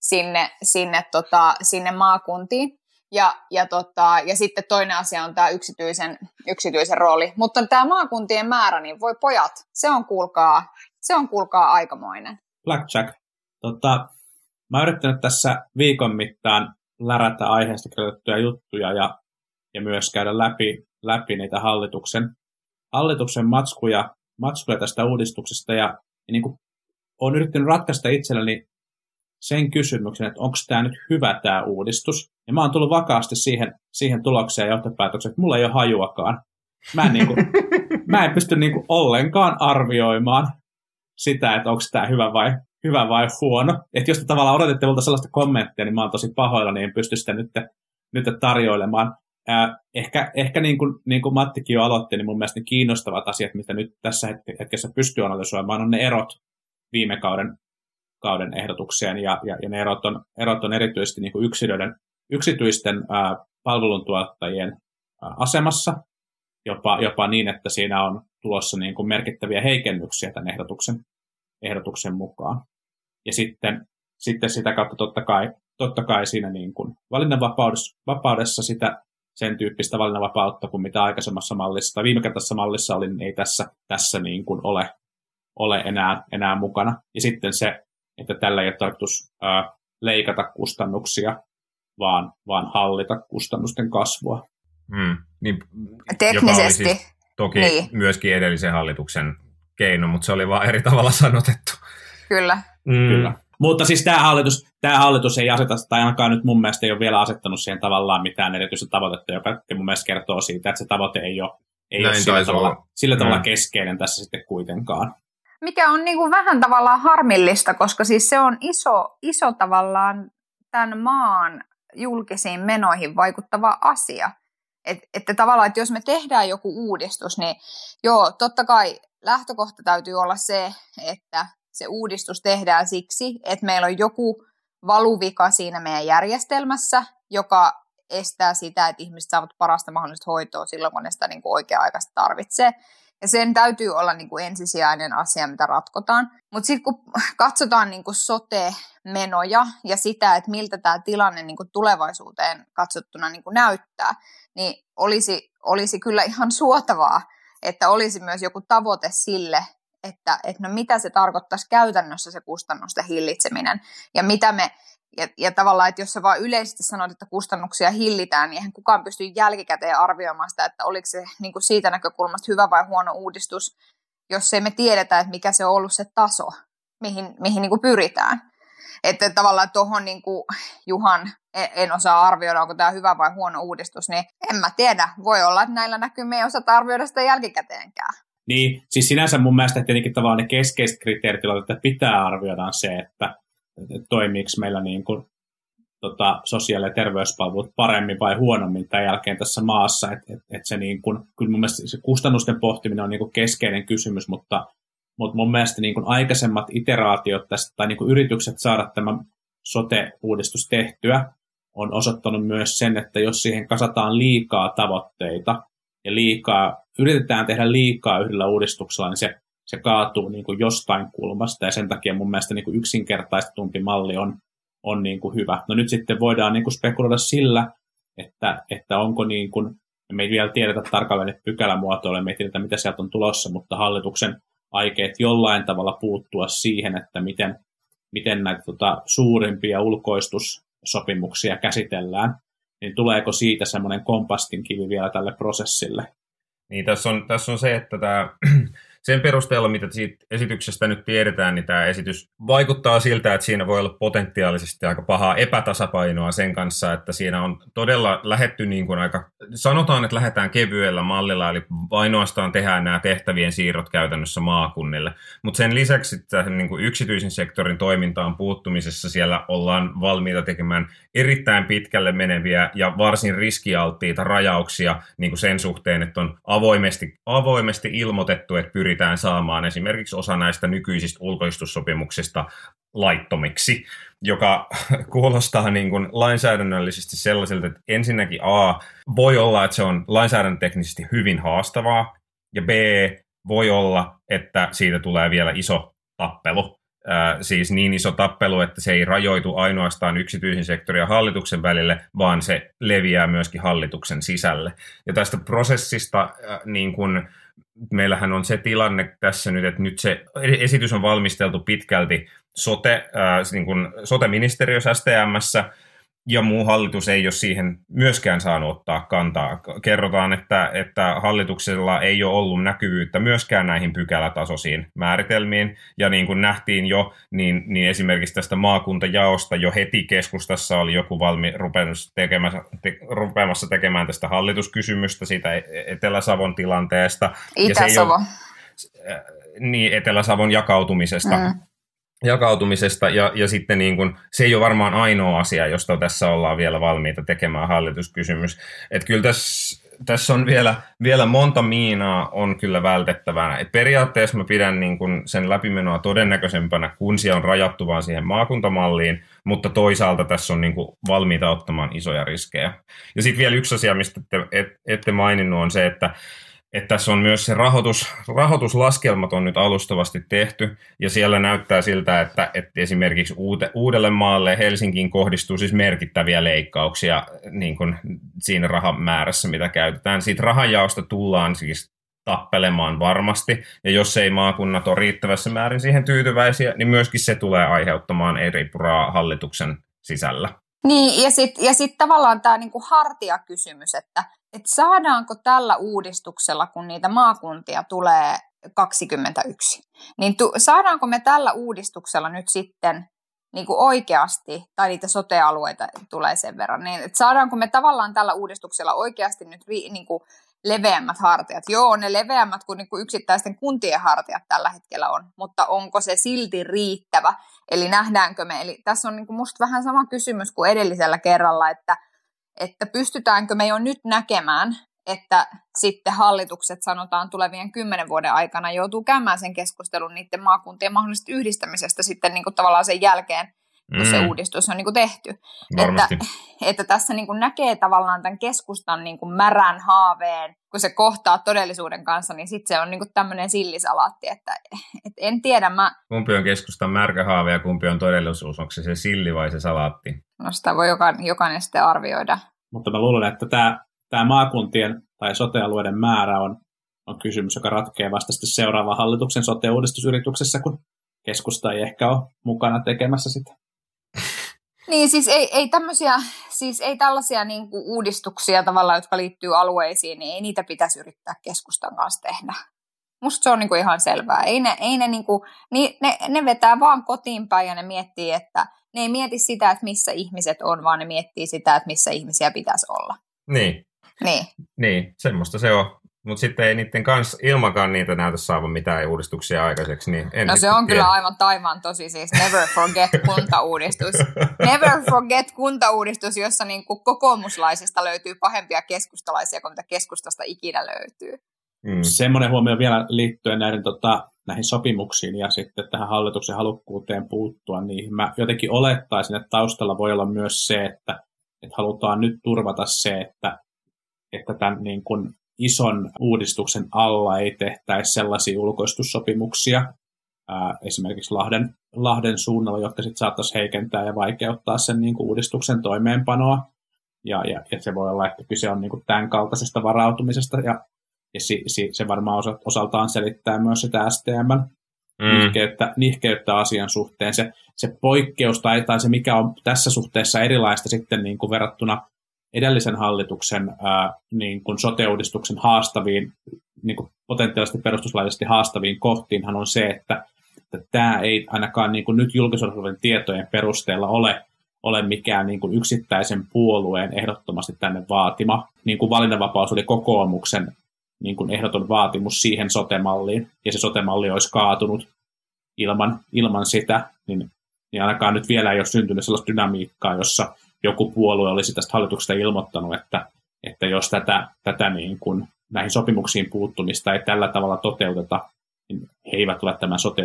sinne, sinne, tota, sinne maakuntiin. Ja, ja, tota, ja sitten toinen asia on tämä yksityisen, yksityisen rooli. Mutta tämä maakuntien määrä, niin voi pojat, se on kuulkaa, se on kuulkaa aikamoinen. Blackjack. Tota, mä yrittänyt tässä viikon mittaan lärätä aiheesta kirjoitettuja juttuja ja, ja myös käydä läpi, läpi niitä hallituksen, hallituksen matskuja, matskuja tästä uudistuksesta ja, ja niin kuin olen yrittänyt ratkaista itselleni sen kysymyksen, että onko tämä nyt hyvä tämä uudistus. Ja mä oon tullut vakaasti siihen, siihen tulokseen ja johtopäätökseen, että mulla ei ole hajuakaan. Mä en, niin kuin, (laughs) mä en pysty niin kuin ollenkaan arvioimaan sitä, että onko tämä hyvä vai, hyvä vai huono. Että jos te tavallaan odotitte multa sellaista kommenttia, niin mä oon tosi pahoilla, niin en pysty sitä nyt, nyt tarjoilemaan. Ää, ehkä ehkä niin, kuin, niin kuin Mattikin jo aloitti, niin mun mielestä ne kiinnostavat asiat, mitä nyt tässä hetkessä pystyy analysoimaan, on ne erot viime kauden kauden ehdotukseen, ja, ja, ja ne erot on, erot on erityisesti niin kuin yksilöiden, yksityisten ää, palveluntuottajien ää, asemassa, jopa, jopa niin, että siinä on tulossa niin kuin merkittäviä heikennyksiä tämän ehdotuksen, ehdotuksen mukaan. Ja sitten, sitten sitä kautta totta kai, totta kai siinä niin kuin valinnanvapaudessa sitä sen tyyppistä valinnanvapautta kuin mitä aikaisemmassa mallissa tai viime kertaisessa mallissa oli, niin ei tässä, tässä niin kuin ole, ole enää, enää mukana. Ja sitten se että tällä ei ole tarkoitus ää, leikata kustannuksia, vaan, vaan hallita kustannusten kasvua. Hmm. Niin, Teknisesti. Joka oli siis toki niin. myöskin edellisen hallituksen keino, mutta se oli vaan eri tavalla sanotettu. Kyllä. Mm. Kyllä. Mutta siis tämä hallitus, tämä hallitus ei aseta, tai ainakaan nyt mun mielestä ei ole vielä asettanut siihen tavallaan mitään erityistä tavoitetta, joka mun mielestä kertoo siitä, että se tavoite ei ole, ei ole sillä, tavalla, sillä tavalla mm. keskeinen tässä sitten kuitenkaan mikä on niin kuin vähän tavallaan harmillista, koska siis se on iso, iso tavallaan tämän maan julkisiin menoihin vaikuttava asia. Et, että tavallaan, että jos me tehdään joku uudistus, niin joo, totta kai lähtökohta täytyy olla se, että se uudistus tehdään siksi, että meillä on joku valuvika siinä meidän järjestelmässä, joka estää sitä, että ihmiset saavat parasta mahdollista hoitoa silloin, kun ne sitä niin kuin oikea-aikaisesti tarvitsee. Ja sen täytyy olla niin kuin ensisijainen asia, mitä ratkotaan. Mutta sitten kun katsotaan niin kuin sote-menoja ja sitä, että miltä tämä tilanne niin kuin tulevaisuuteen katsottuna niin kuin näyttää, niin olisi, olisi kyllä ihan suotavaa, että olisi myös joku tavoite sille, että, että no mitä se tarkoittaisi käytännössä se kustannusten hillitseminen ja mitä me ja, ja tavallaan, että jos sä vaan yleisesti sanot, että kustannuksia hillitään, niin eihän kukaan pysty jälkikäteen arvioimaan sitä, että oliko se niin kuin siitä näkökulmasta hyvä vai huono uudistus, jos ei me tiedetä, että mikä se on ollut se taso, mihin, mihin niin kuin pyritään. Että tavallaan tuohon niin Juhan, e, en osaa arvioida, onko tämä hyvä vai huono uudistus, niin en mä tiedä. Voi olla, että näillä näkyy ei osata arvioida sitä jälkikäteenkään. Niin, siis sinänsä mun mielestä tietenkin tavallaan ne keskeiset kriteerit, joita pitää arvioida se, että toimiiko meillä niin kuin, tota, sosiaali- ja terveyspalvelut paremmin vai huonommin tämän jälkeen tässä maassa. Et, et, et se niin kuin, kyllä mun mielestä se kustannusten pohtiminen on niin kuin keskeinen kysymys, mutta, mutta mun mielestä niin kuin aikaisemmat iteraatiot tästä, tai niin kuin yritykset saada tämä sote-uudistus tehtyä, on osoittanut myös sen, että jos siihen kasataan liikaa tavoitteita ja liikaa, yritetään tehdä liikaa yhdellä uudistuksella, niin se se kaatuu niin kuin jostain kulmasta ja sen takia mun mielestä niin kuin yksinkertaistumpi malli on, on niin kuin hyvä. No nyt sitten voidaan niin kuin spekuloida sillä, että, että onko niin kuin, me ei vielä tiedetä tarkalleen pykälämuotoille, me ei tiedetä mitä sieltä on tulossa, mutta hallituksen aikeet jollain tavalla puuttua siihen, että miten, miten näitä tota, suurimpia ulkoistussopimuksia käsitellään, niin tuleeko siitä semmoinen kompastinkivi vielä tälle prosessille? Niin, tässä on, tässä on se, että tämä (clears throat) sen perusteella, mitä siitä esityksestä nyt tiedetään, niin tämä esitys vaikuttaa siltä, että siinä voi olla potentiaalisesti aika pahaa epätasapainoa sen kanssa, että siinä on todella lähetty niin kuin aika sanotaan, että lähdetään kevyellä mallilla, eli ainoastaan tehdään nämä tehtävien siirrot käytännössä maakunnille. Mutta sen lisäksi tähän niin kuin yksityisen sektorin toimintaan puuttumisessa siellä ollaan valmiita tekemään erittäin pitkälle meneviä ja varsin riskialttiita rajauksia niin kuin sen suhteen, että on avoimesti, avoimesti ilmoitettu, että pyritään saamaan esimerkiksi osa näistä nykyisistä ulkoistussopimuksista laittomiksi, joka (laughs) kuulostaa niin kuin lainsäädännöllisesti sellaiselta, että ensinnäkin A, voi olla, että se on lainsäädäntöteknisesti hyvin haastavaa, ja B, voi olla, että siitä tulee vielä iso tappelu. Äh, siis niin iso tappelu, että se ei rajoitu ainoastaan yksityisen sektorin ja hallituksen välille, vaan se leviää myöskin hallituksen sisälle. Ja tästä prosessista äh, niin kuin, meillähän on se tilanne tässä nyt, että nyt se esitys on valmisteltu pitkälti sote, ää, niin kuin sote-ministeriössä STMssä, ja muu hallitus ei ole siihen myöskään saanut ottaa kantaa. Kerrotaan, että, että hallituksella ei ole ollut näkyvyyttä myöskään näihin pykälätasoisiin määritelmiin, ja niin kuin nähtiin jo, niin, niin esimerkiksi tästä maakuntajaosta jo heti keskustassa oli joku valmi rupeamassa tekemään, te, rupeamassa tekemään tästä hallituskysymystä siitä Etelä-Savon tilanteesta. Itä-Savo. Niin, Etelä-Savon jakautumisesta. Mm jakautumisesta, ja, ja sitten niin kuin, se ei ole varmaan ainoa asia, josta tässä ollaan vielä valmiita tekemään hallituskysymys. Että kyllä tässä, tässä on vielä, vielä monta miinaa on kyllä vältettävänä. Et periaatteessa mä pidän niin kuin sen läpimenoa todennäköisempänä, kun se on rajattu vaan siihen maakuntamalliin, mutta toisaalta tässä on niin kuin valmiita ottamaan isoja riskejä. Ja sitten vielä yksi asia, mistä te et, ette maininnut, on se, että että tässä on myös se rahoitus, rahoituslaskelmat on nyt alustavasti tehty, ja siellä näyttää siltä, että, että esimerkiksi uute, uudelle maalle Helsinkiin kohdistuu siis merkittäviä leikkauksia niin kuin siinä rahamäärässä, mitä käytetään. Siitä rahanjaosta tullaan siis tappelemaan varmasti, ja jos ei maakunnat ole riittävässä määrin siihen tyytyväisiä, niin myöskin se tulee aiheuttamaan eri puraa hallituksen sisällä. Niin, ja sitten ja sit tavallaan tämä niinku hartiakysymys, että että saadaanko tällä uudistuksella, kun niitä maakuntia tulee 21, niin tu- saadaanko me tällä uudistuksella nyt sitten niin kuin oikeasti, tai niitä sote-alueita tulee sen verran, niin että saadaanko me tavallaan tällä uudistuksella oikeasti nyt niin kuin leveämmät hartiat. Joo, ne leveämmät kuin, niin kuin yksittäisten kuntien hartiat tällä hetkellä on, mutta onko se silti riittävä? Eli nähdäänkö me, eli tässä on niin musta vähän sama kysymys kuin edellisellä kerralla, että että pystytäänkö me jo nyt näkemään, että sitten hallitukset sanotaan tulevien kymmenen vuoden aikana joutuu käymään sen keskustelun niiden maakuntien mahdollisesta yhdistämisestä sitten niin kuin tavallaan sen jälkeen, kun mm. se uudistus on niin kuin tehty. Että, että tässä niin kuin näkee tavallaan tämän keskustan niin kuin märän haaveen, kun se kohtaa todellisuuden kanssa, niin sitten se on niin kuin tämmöinen sillisalaatti, että et en tiedä. Mä... Kumpi on keskustan märkä haave ja kumpi on todellisuus? Onko se se silli vai se salaatti? No sitä voi jokainen, jokainen sitten arvioida. Mutta mä luulen, että tämä, tämä maakuntien tai sotealueiden määrä on, on kysymys, joka ratkeaa vasta sitten seuraavan hallituksen sote-uudistusyrityksessä, kun keskusta ei ehkä ole mukana tekemässä sitä. Niin, siis ei, ei, tämmöisiä, siis ei tällaisia niin kuin uudistuksia tavallaan, jotka liittyy alueisiin, niin ei niitä pitäisi yrittää keskustan kanssa tehdä. Musta se on niin kuin ihan selvää. Ei ne, ei ne, niin kuin, niin ne, ne vetää vaan kotiin päin ja ne miettii, että ne ei mieti sitä, että missä ihmiset on, vaan ne miettii sitä, että missä ihmisiä pitäisi olla. Niin. Niin. Niin, semmoista se on. Mutta sitten ei niiden kanssa, ilmakaan niitä näytä saavan mitään uudistuksia aikaiseksi. Niin en no se on tiedä. kyllä aivan taivaan tosi siis never forget (laughs) kuntauudistus. Never forget kuntauudistus, jossa niin kuin kokoomuslaisista löytyy pahempia keskustalaisia kuin mitä keskustasta ikinä löytyy. Mm. Semmoinen huomio vielä liittyen näiden, tota, näihin sopimuksiin ja sitten tähän hallituksen halukkuuteen puuttua niihin. Mä jotenkin olettaisin, että taustalla voi olla myös se, että, että halutaan nyt turvata se, että, että tämän niin kuin ison uudistuksen alla ei tehtäisi sellaisia ulkoistussopimuksia, ää, esimerkiksi Lahden, Lahden suunnalla, jotka sitten saattaisi heikentää ja vaikeuttaa sen niin kuin uudistuksen toimeenpanoa. Ja, ja, ja se voi olla, että kyse on niin kuin tämän kaltaisesta varautumisesta ja ja si, si, se varmaan osa, osaltaan selittää myös sitä STM mm. nihkeyttä, nihkeyttä asian suhteen. Se, se poikkeus tai, tai se, mikä on tässä suhteessa erilaista sitten niin kuin verrattuna edellisen hallituksen ää, niin kuin sote-uudistuksen haastaviin, niin kuin potentiaalisesti perustuslaillisesti haastaviin kohtiinhan on se, että, että tämä ei ainakaan niin kuin nyt julkisuudessa tietojen perusteella ole ole mikään niin kuin yksittäisen puolueen ehdottomasti tänne vaatima. Niin kuin valinnanvapaus oli kokoomuksen niin kuin ehdoton vaatimus siihen sotemalliin, ja se sotemalli olisi kaatunut ilman, ilman sitä, niin, niin ainakaan nyt vielä ei ole syntynyt sellaista dynamiikkaa, jossa joku puolue olisi tästä hallituksesta ilmoittanut, että, että jos tätä, tätä niin kuin, näihin sopimuksiin puuttumista ei tällä tavalla toteuteta, niin he eivät ole tämän sote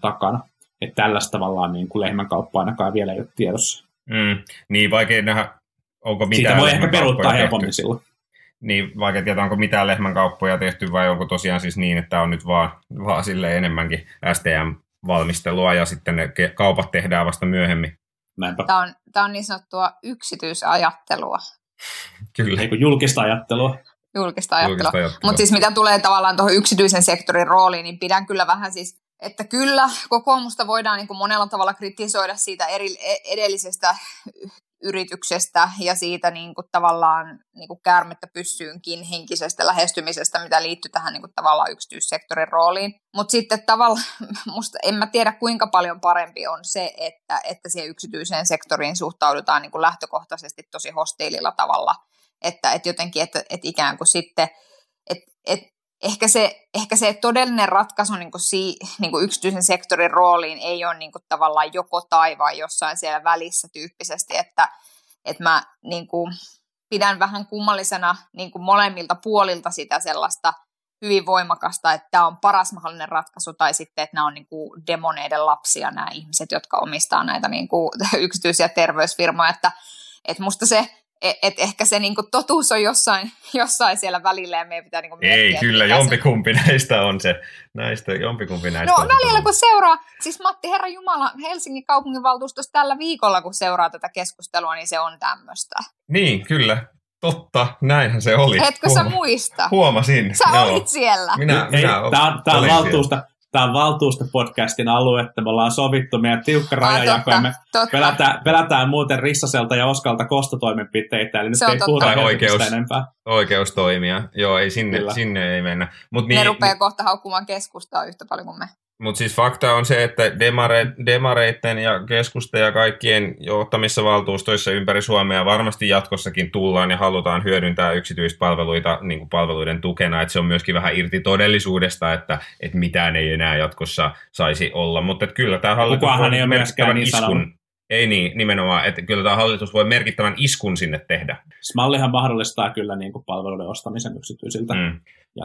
takana. Että tällaista tavallaan niin kuin lehmänkauppa ainakaan vielä ei ole tiedossa. Mm, niin vaikea nähdä, onko mitään Siitä voi ehkä peruuttaa helpommin silloin. Niin, vaikka tietää, onko mitään lehmänkauppoja tehty vai onko tosiaan siis niin, että on nyt vaan, vaan sille enemmänkin STM-valmistelua ja sitten ne kaupat tehdään vasta myöhemmin. Näinpä. Tämä on, tämä on niin sanottua yksityisajattelua. Kyllä. Eikö julkista ajattelua? Julkista ajattelua. Julkista ajattelua. Mutta siis mitä tulee tavallaan tuohon yksityisen sektorin rooliin, niin pidän kyllä vähän siis, että kyllä kokoomusta voidaan niin kuin monella tavalla kritisoida siitä eri, e- edellisestä yrityksestä ja siitä niin kuin tavallaan niin kuin käärmettä pyssyynkin henkisestä lähestymisestä, mitä liittyy tähän niin kuin tavallaan yksityissektorin rooliin. Mutta sitten tavallaan, (laughs) musta en mä tiedä kuinka paljon parempi on se, että, että siihen yksityiseen sektoriin suhtaudutaan niin kuin lähtökohtaisesti tosi hostiililla tavalla, että, että jotenkin, että, että ikään kuin sitten, että, että ehkä se, ehkä se todellinen ratkaisu niin kuin si, niin kuin yksityisen sektorin rooliin ei ole niin kuin tavallaan joko tai vai jossain siellä välissä tyyppisesti, että, että mä niin kuin pidän vähän kummallisena niin kuin molemmilta puolilta sitä sellaista hyvin voimakasta, että tämä on paras mahdollinen ratkaisu, tai sitten, että nämä on niin kuin demoneiden lapsia, nämä ihmiset, jotka omistaa näitä niin kuin (laughs) yksityisiä terveysfirmoja, että, että musta se et, et ehkä se niinku totuus on jossain, (laughs) jossain siellä välillä ja meidän pitää niinku miettiä. Ei, kyllä, jompikumpi se... (laughs) näistä on se. Näistä, jompikumpi näistä No on välillä se. kun seuraa, siis Matti Herra Jumala Helsingin kaupunginvaltuustossa tällä viikolla kun seuraa tätä keskustelua, niin se on tämmöistä. Niin, kyllä. Totta, näinhän se oli. Etkö sä muista? Huomasin. Sä joo. olit siellä. Minä, Hei, minä tämä on, tää on olin siellä. Tämä on valtuustopodcastin alue, että me ollaan sovittu meidän tiukka rajajako, ja me totta. pelätään, pelätään muuten Rissaselta ja Oskalta kostotoimenpiteitä, eli nyt Se on ei puhuta oikeus. enempää. Oikeus toimia. Joo, ei sinne, Kyllä. sinne ei mennä. Mut Ne niin, rupeaa kohta haukkumaan keskustaa yhtä paljon kuin me. Mutta siis fakta on se, että demare, demareitten ja keskusta ja kaikkien johtamissa valtuustoissa ympäri Suomea varmasti jatkossakin tullaan ja halutaan hyödyntää yksityispalveluita niin kuin palveluiden tukena. Että se on myöskin vähän irti todellisuudesta, että, että mitään ei enää jatkossa saisi olla. Mutta kyllä tämä hallitus Kukaanhan voi ei ole merkittävän niin sanonut. iskun, ei niin, nimenomaan, että kyllä tämä hallitus voi merkittävän iskun sinne tehdä. Smallihan mahdollistaa kyllä niin kuin palveluiden ostamisen yksityisiltä Mm.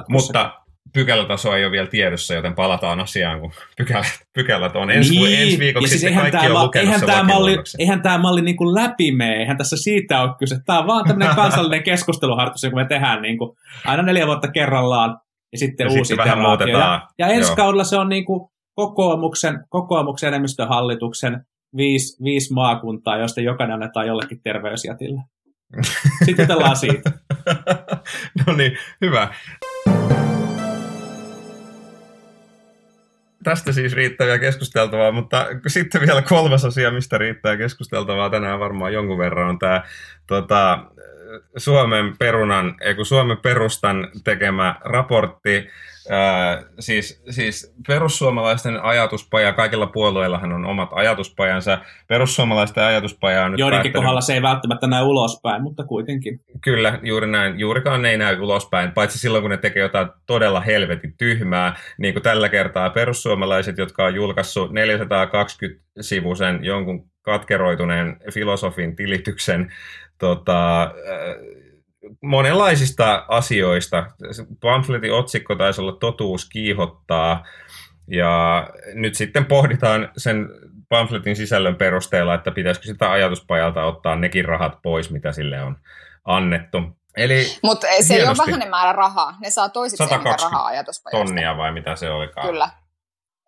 Mutta pykälätaso ei ole vielä tiedossa, joten palataan asiaan, kun pykälät, pykälät on ensi, niin. ensi viikoksi. ja siis sitten eihän kaikki tämä, on lukenut eihän tämä malli, eihän tämä malli niin kuin läpi mene, eihän tässä siitä ole kyse. Tämä on vaan tämmöinen (laughs) kansallinen keskusteluharjoitus, kun me tehdään niin kuin aina neljä vuotta kerrallaan ja sitten Ja uusi sitten vähän muutetaan. Ja, ja ensi Joo. kaudella se on niin kuin kokoomuksen, kokoomuksen enemmistöhallituksen viisi, viisi maakuntaa, joista jokainen annetaan jollekin terveysjätille. Sitten jutellaan siitä. (laughs) no niin, hyvä. Tästä siis riittäviä keskusteltavaa, mutta sitten vielä kolmas asia, mistä riittää keskusteltavaa tänään varmaan jonkun verran, on tämä tota, Suomen perunan, ei kun Suomen perustan tekemä raportti, Ää, siis, siis perussuomalaisten ajatuspaja, kaikilla puolueillahan on omat ajatuspajansa. Perussuomalaisten ajatuspaja on nyt Joidenkin päättänyt- kohdalla se ei välttämättä näy ulospäin, mutta kuitenkin. Kyllä, juuri näin. Juurikaan ne ei näy ulospäin, paitsi silloin, kun ne tekee jotain todella helvetin tyhmää, niin kuin tällä kertaa perussuomalaiset, jotka on julkaissut 420-sivuisen jonkun katkeroituneen filosofin tilityksen tota, äh, monenlaisista asioista. Pamfletin otsikko taisi olla Totuus kiihottaa, ja nyt sitten pohditaan sen pamfletin sisällön perusteella, että pitäisikö sitä ajatuspajalta ottaa nekin rahat pois, mitä sille on annettu. Eli Mutta se ei ole vähäinen määrä rahaa. Ne saa toiseksi eniten 120 rahaa ajatuspajasta. tonnia vai mitä se olikaan. Kyllä.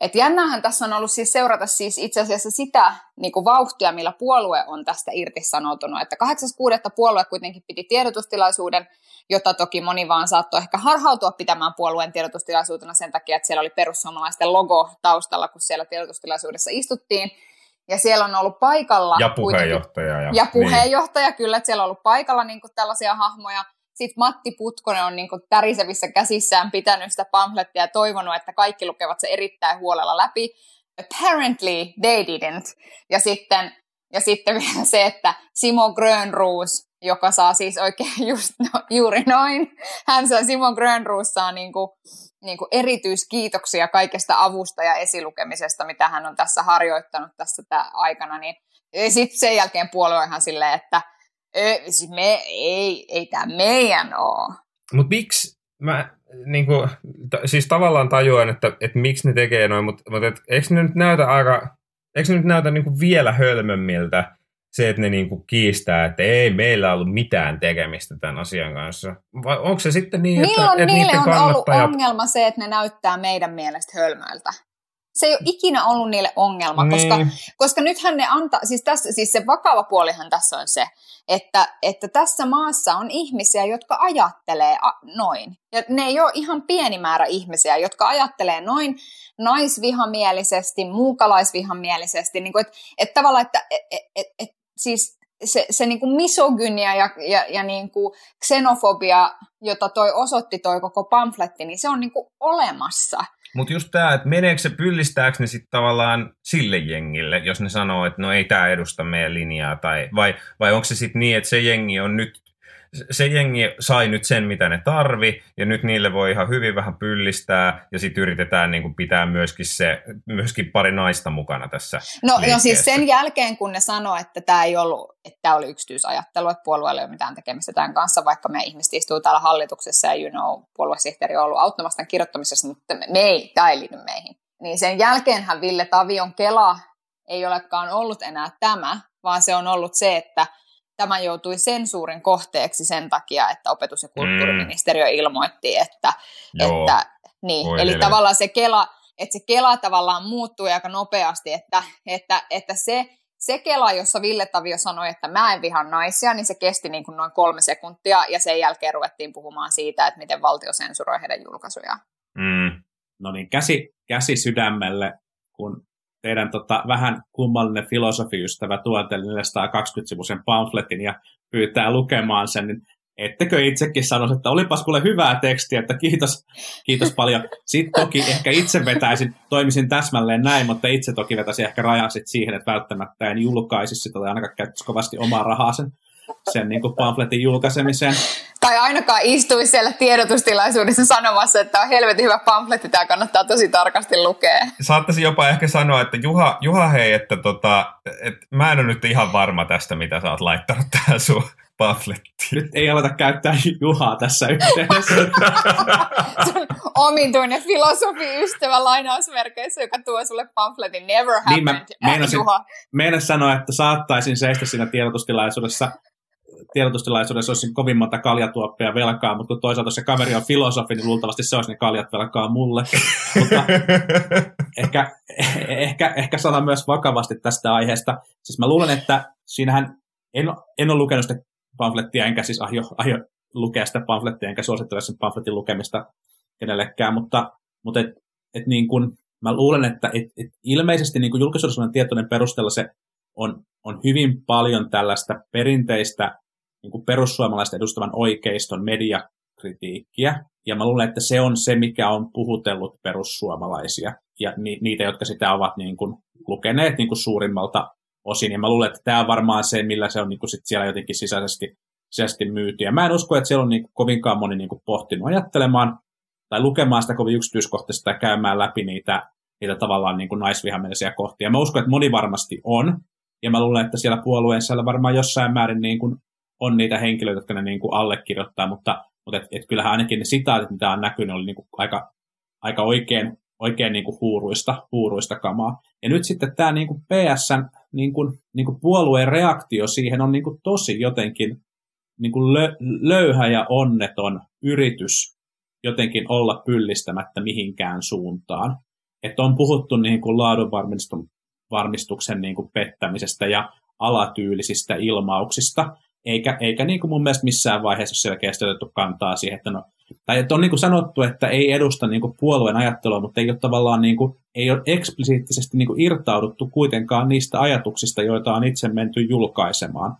Et jännähän tässä on ollut siis seurata siis itse asiassa sitä niin kuin vauhtia, millä puolue on tästä irtisanoutunut. Että 8.6. puolue kuitenkin piti tiedotustilaisuuden, jota toki moni vaan saattoi ehkä harhautua pitämään puolueen tiedotustilaisuutena sen takia, että siellä oli perussuomalaisten logo taustalla, kun siellä tiedotustilaisuudessa istuttiin. Ja siellä on ollut paikalla Ja puheenjohtaja. Ja, ja puheenjohtaja, niin. kyllä, että siellä on ollut paikalla niin kuin tällaisia hahmoja. Sitten Matti Putkonen on niin kuin tärisevissä käsissään pitänyt sitä pamflettia ja toivonut, että kaikki lukevat se erittäin huolella läpi. Apparently they didn't. Ja sitten, Ja sitten (laughs) vielä se, että Simo Grönroos, joka saa siis oikein (laughs) just no, juuri noin, hän saa, Simo Grönroos saa niin kuin, niin kuin erityiskiitoksia kaikesta avusta ja esilukemisesta, mitä hän on tässä harjoittanut tässä aikana, niin sitten sen jälkeen puolue on ihan silleen, että siis me, ei, ei tämä meidän ole. Mutta miksi, mä niin kuin, t- siis tavallaan tajuan, että, että miksi ne tekee noin, mutta, mutta et, eikö ne nyt näytä aika, eikö ne nyt näytä niin kuin vielä hölmömmiltä se, että ne niin kuin kiistää, että ei meillä ollut mitään tekemistä tämän asian kanssa. Vai onko se sitten niin, että, että niille on ollut ongelma se, että ne näyttää meidän mielestä hölmöiltä? Se ei ole ikinä ollut niille ongelma, Niin. koska, koska nythän ne antaa, siis, tässä, siis se vakava puolihan tässä on se, että, että tässä maassa on ihmisiä, jotka ajattelee a, noin. Ja ne ei ole ihan pieni määrä ihmisiä, jotka ajattelee noin naisvihamielisesti, muukalaisvihamielisesti. Niin kuin, että, että tavallaan, että et, et, et, et, siis se, se niin kuin misogynia ja, ja, ja niin kuin xenofobia, jota toi osoitti toi koko pamfletti, niin se on niin kuin olemassa. Mutta just tämä, että meneekö se, pyllistääkö ne sitten tavallaan sille jengille, jos ne sanoo, että no ei tämä edusta meidän linjaa, tai, vai, vai onko se sitten niin, että se jengi on nyt, se jengi sai nyt sen, mitä ne tarvi, ja nyt niille voi ihan hyvin vähän pyllistää, ja sitten yritetään niin kuin pitää myöskin, se, myöskin pari naista mukana tässä No, no siis sen jälkeen, kun ne sanoi, että tämä ei ollut, että tämä oli yksityisajattelu, että puolueella ei ole mitään tekemistä tämän kanssa, vaikka me ihmiset istuu täällä hallituksessa ja you know, puoluesihteeri on ollut auttamassa tämän kirjoittamisessa, mutta me, me ei, tämä ei liity meihin. Niin sen jälkeenhän Ville Tavion Kela ei olekaan ollut enää tämä, vaan se on ollut se, että tämä joutui sensuurin kohteeksi sen takia, että opetus- ja kulttuuriministeriö ilmoitti, että, Joo. että niin, Voi eli tavallaan se Kela, että se Kela tavallaan muuttui aika nopeasti, että, että, että se, se Kela, jossa Ville Tavio sanoi, että mä en viha naisia, niin se kesti niin kuin noin kolme sekuntia, ja sen jälkeen ruvettiin puhumaan siitä, että miten valtio sensuroi heidän julkaisujaan. Mm. No niin, käsi, käsi sydämelle, kun teidän tota, vähän kummallinen filosofiystävä tuo teille 420-sivuisen pamfletin ja pyytää lukemaan sen, niin ettekö itsekin sanoisi, että olipas kuule hyvää tekstiä, että kiitos, kiitos paljon. Sitten toki ehkä itse vetäisin, toimisin täsmälleen näin, mutta itse toki vetäisin ehkä rajan sit siihen, että välttämättä en julkaisi sitä tai ainakaan käyttäisi kovasti omaa rahaa sen, sen niin pamfletin julkaisemiseen. Tai ainakaan istuisi siellä tiedotustilaisuudessa sanomassa, että on helvetin hyvä pamfletti, tämä kannattaa tosi tarkasti lukea. Saattaisin jopa ehkä sanoa, että Juha, Juha hei, että tota, et mä en ole nyt ihan varma tästä, mitä sä oot laittanut tähän sun pamflettiin. Nyt ei aleta käyttää Juhaa tässä yhteydessä. (laughs) Sun filosofiystävä lainausmerkeissä, joka tuo sulle pamfletin Never happened, Niin mä meinasin- Juha. Meidän sanoa, että saattaisin seistä siinä tiedotustilaisuudessa, tiedotustilaisuudessa olisin kovin monta kaljatuoppia velkaa, mutta kun toisaalta se kaveri on filosofi, niin luultavasti se olisi ne kaljat velkaa mulle. (laughs) mutta ehkä, ehkä, ehkä sanon myös vakavasti tästä aiheesta. Siis mä luulen, että siinähän, en, en ole lukenut sitä pamflettia, enkä siis aio, aio lukea sitä pamflettia, enkä suosittele sen pamfletin lukemista kenellekään, mutta, mutta et, et niin kun, mä luulen, että et, et ilmeisesti niin julkisuudessa tietoinen perusteella se on, on hyvin paljon tällaista perinteistä niin kuin perussuomalaisten edustavan oikeiston mediakritiikkiä, ja mä luulen, että se on se, mikä on puhutellut perussuomalaisia, ja ni, niitä, jotka sitä ovat niin kuin lukeneet niin kuin suurimmalta osin, ja mä luulen, että tämä on varmaan se, millä se on niin kuin sit siellä jotenkin sisäisesti, sisäisesti myyty, ja mä en usko, että siellä on niin kuin kovinkaan moni niin kuin pohtinut ajattelemaan, tai lukemaan sitä kovin yksityiskohtaisesti tai käymään läpi niitä, niitä tavallaan niin kuin naisvihamielisiä kohtia. Mä uskon, että moni varmasti on, ja mä luulen, että siellä puolueen siellä varmaan jossain määrin niin kuin on niitä henkilöitä, jotka ne niin kuin allekirjoittaa, mutta, mutta et, et kyllähän ainakin ne sitaatit, mitä on näkynyt, oli niin kuin aika, aika oikein, oikein niin kuin huuruista, huuruista kamaa. Ja nyt sitten tämä niin kuin PSN niin kuin, niin kuin puolueen reaktio siihen on niin kuin tosi jotenkin niin kuin lö, löyhä ja onneton yritys jotenkin olla pyllistämättä mihinkään suuntaan. Että on puhuttu niin kuin laadunvarmistuksen niin kuin pettämisestä ja alatyylisistä ilmauksista, eikä, eikä niin kuin mun mielestä missään vaiheessa selkeästi otettu kantaa siihen, että no, tai että on niin kuin sanottu, että ei edusta niin kuin puolueen ajattelua, mutta ei ole tavallaan niin kuin, ei ole eksplisiittisesti niin kuin irtauduttu kuitenkaan niistä ajatuksista, joita on itse menty julkaisemaan.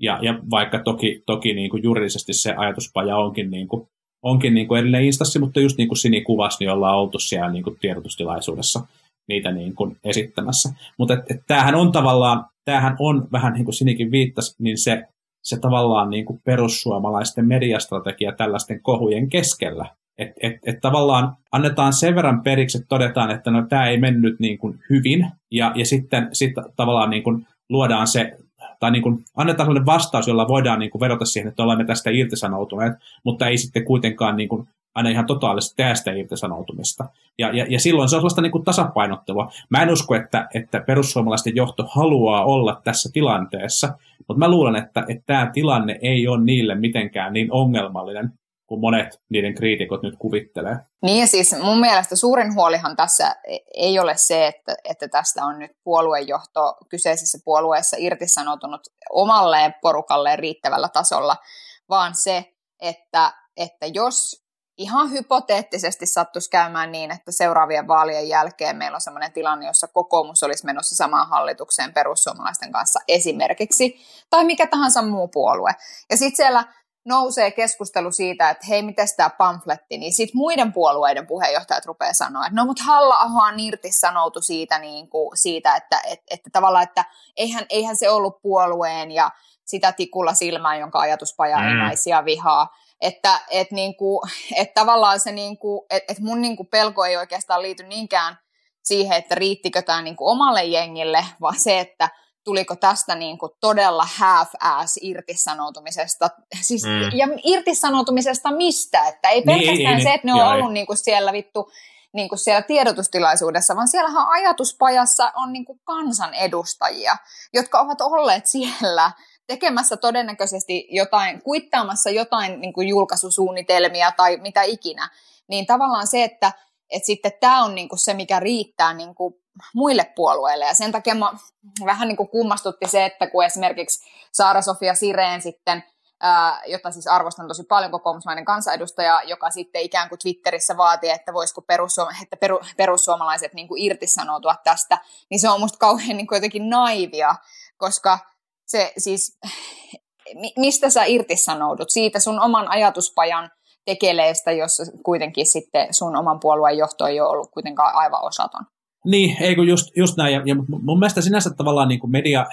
Ja, ja vaikka toki, toki niin kuin juridisesti se ajatuspaja onkin, niin kuin, onkin niin kuin erillinen instanssi, mutta just niin kuin Sini kuvasi, niin ollaan oltu siellä niin kuin tiedotustilaisuudessa niitä niin kuin esittämässä. Mutta et, et tämähän on tavallaan, tämähän on vähän niin kuin Sinikin viittasi, niin se, se tavallaan niin kuin perussuomalaisten mediastrategia tällaisten kohujen keskellä. Että et, et tavallaan annetaan sen verran periksi, että todetaan, että no tämä ei mennyt niin kuin hyvin, ja, ja sitten sit tavallaan niin kuin luodaan se, tai niin kuin annetaan sellainen vastaus, jolla voidaan niin kuin vedota siihen, että olemme tästä irtisanoutuneet, mutta ei sitten kuitenkaan niin kuin aina ihan totaalisesti tehdä sitä irtisanoutumista. Ja, ja, ja silloin se on sellaista niin kuin tasapainottelua. Mä en usko, että, että perussuomalaisten johto haluaa olla tässä tilanteessa, mutta mä luulen, että, että tämä tilanne ei ole niille mitenkään niin ongelmallinen, kuin monet niiden kriitikot nyt kuvittelee. Niin siis mun mielestä suurin huolihan tässä ei ole se, että, että tästä on nyt puoluejohto kyseisessä puolueessa irtisanoutunut omalleen porukalleen riittävällä tasolla, vaan se, että, että jos ihan hypoteettisesti sattuisi käymään niin, että seuraavien vaalien jälkeen meillä on sellainen tilanne, jossa kokoomus olisi menossa samaan hallitukseen perussuomalaisten kanssa esimerkiksi, tai mikä tahansa muu puolue. Ja sitten siellä nousee keskustelu siitä, että hei, miten tämä pamfletti, niin sitten muiden puolueiden puheenjohtajat rupeaa sanoa, että no mutta halla on irtisanoutu siitä, niin kuin, siitä että, että, että tavallaan, että eihän, eihän se ollut puolueen ja sitä tikulla silmään, jonka ajatuspaja mm. naisia vihaa. Että et niinku, et tavallaan se, niinku, että et mun niinku pelko ei oikeastaan liity niinkään siihen, että riittikö tämä niinku omalle jengille, vaan se, että tuliko tästä niin kuin todella half-ass irtisanoutumisesta. Siis, mm. Ja irtisanoutumisesta mistä? Että ei pelkästään niin, niin, se, että ne on ollut niin kuin siellä vittu niin kuin siellä tiedotustilaisuudessa, vaan siellähän ajatuspajassa on niin kuin kansanedustajia, jotka ovat olleet siellä tekemässä todennäköisesti jotain, kuittaamassa jotain niin kuin julkaisusuunnitelmia tai mitä ikinä, niin tavallaan se, että, että sitten tämä on niin kuin se, mikä riittää niin kuin muille puolueille. Ja sen takia mä vähän niin kuin kummastutti se, että kun esimerkiksi Saara-Sofia Sireen sitten, ää, jota siis arvostan tosi paljon kokoomuslainen kansanedustaja, joka sitten ikään kuin Twitterissä vaatii, että voisiko perussuoma- että peru- perussuomalaiset niin kuin irtisanoutua tästä, niin se on musta kauhean niin kuin jotenkin naivia, koska se siis, mistä sä irtisanoudut? Siitä sun oman ajatuspajan tekeleestä, jossa kuitenkin sitten sun oman puolueen johto ei ole ollut kuitenkaan aivan osaton. Niin, ei kun just, just näin. Ja, ja mun mielestä sinänsä tavallaan niin kuin media,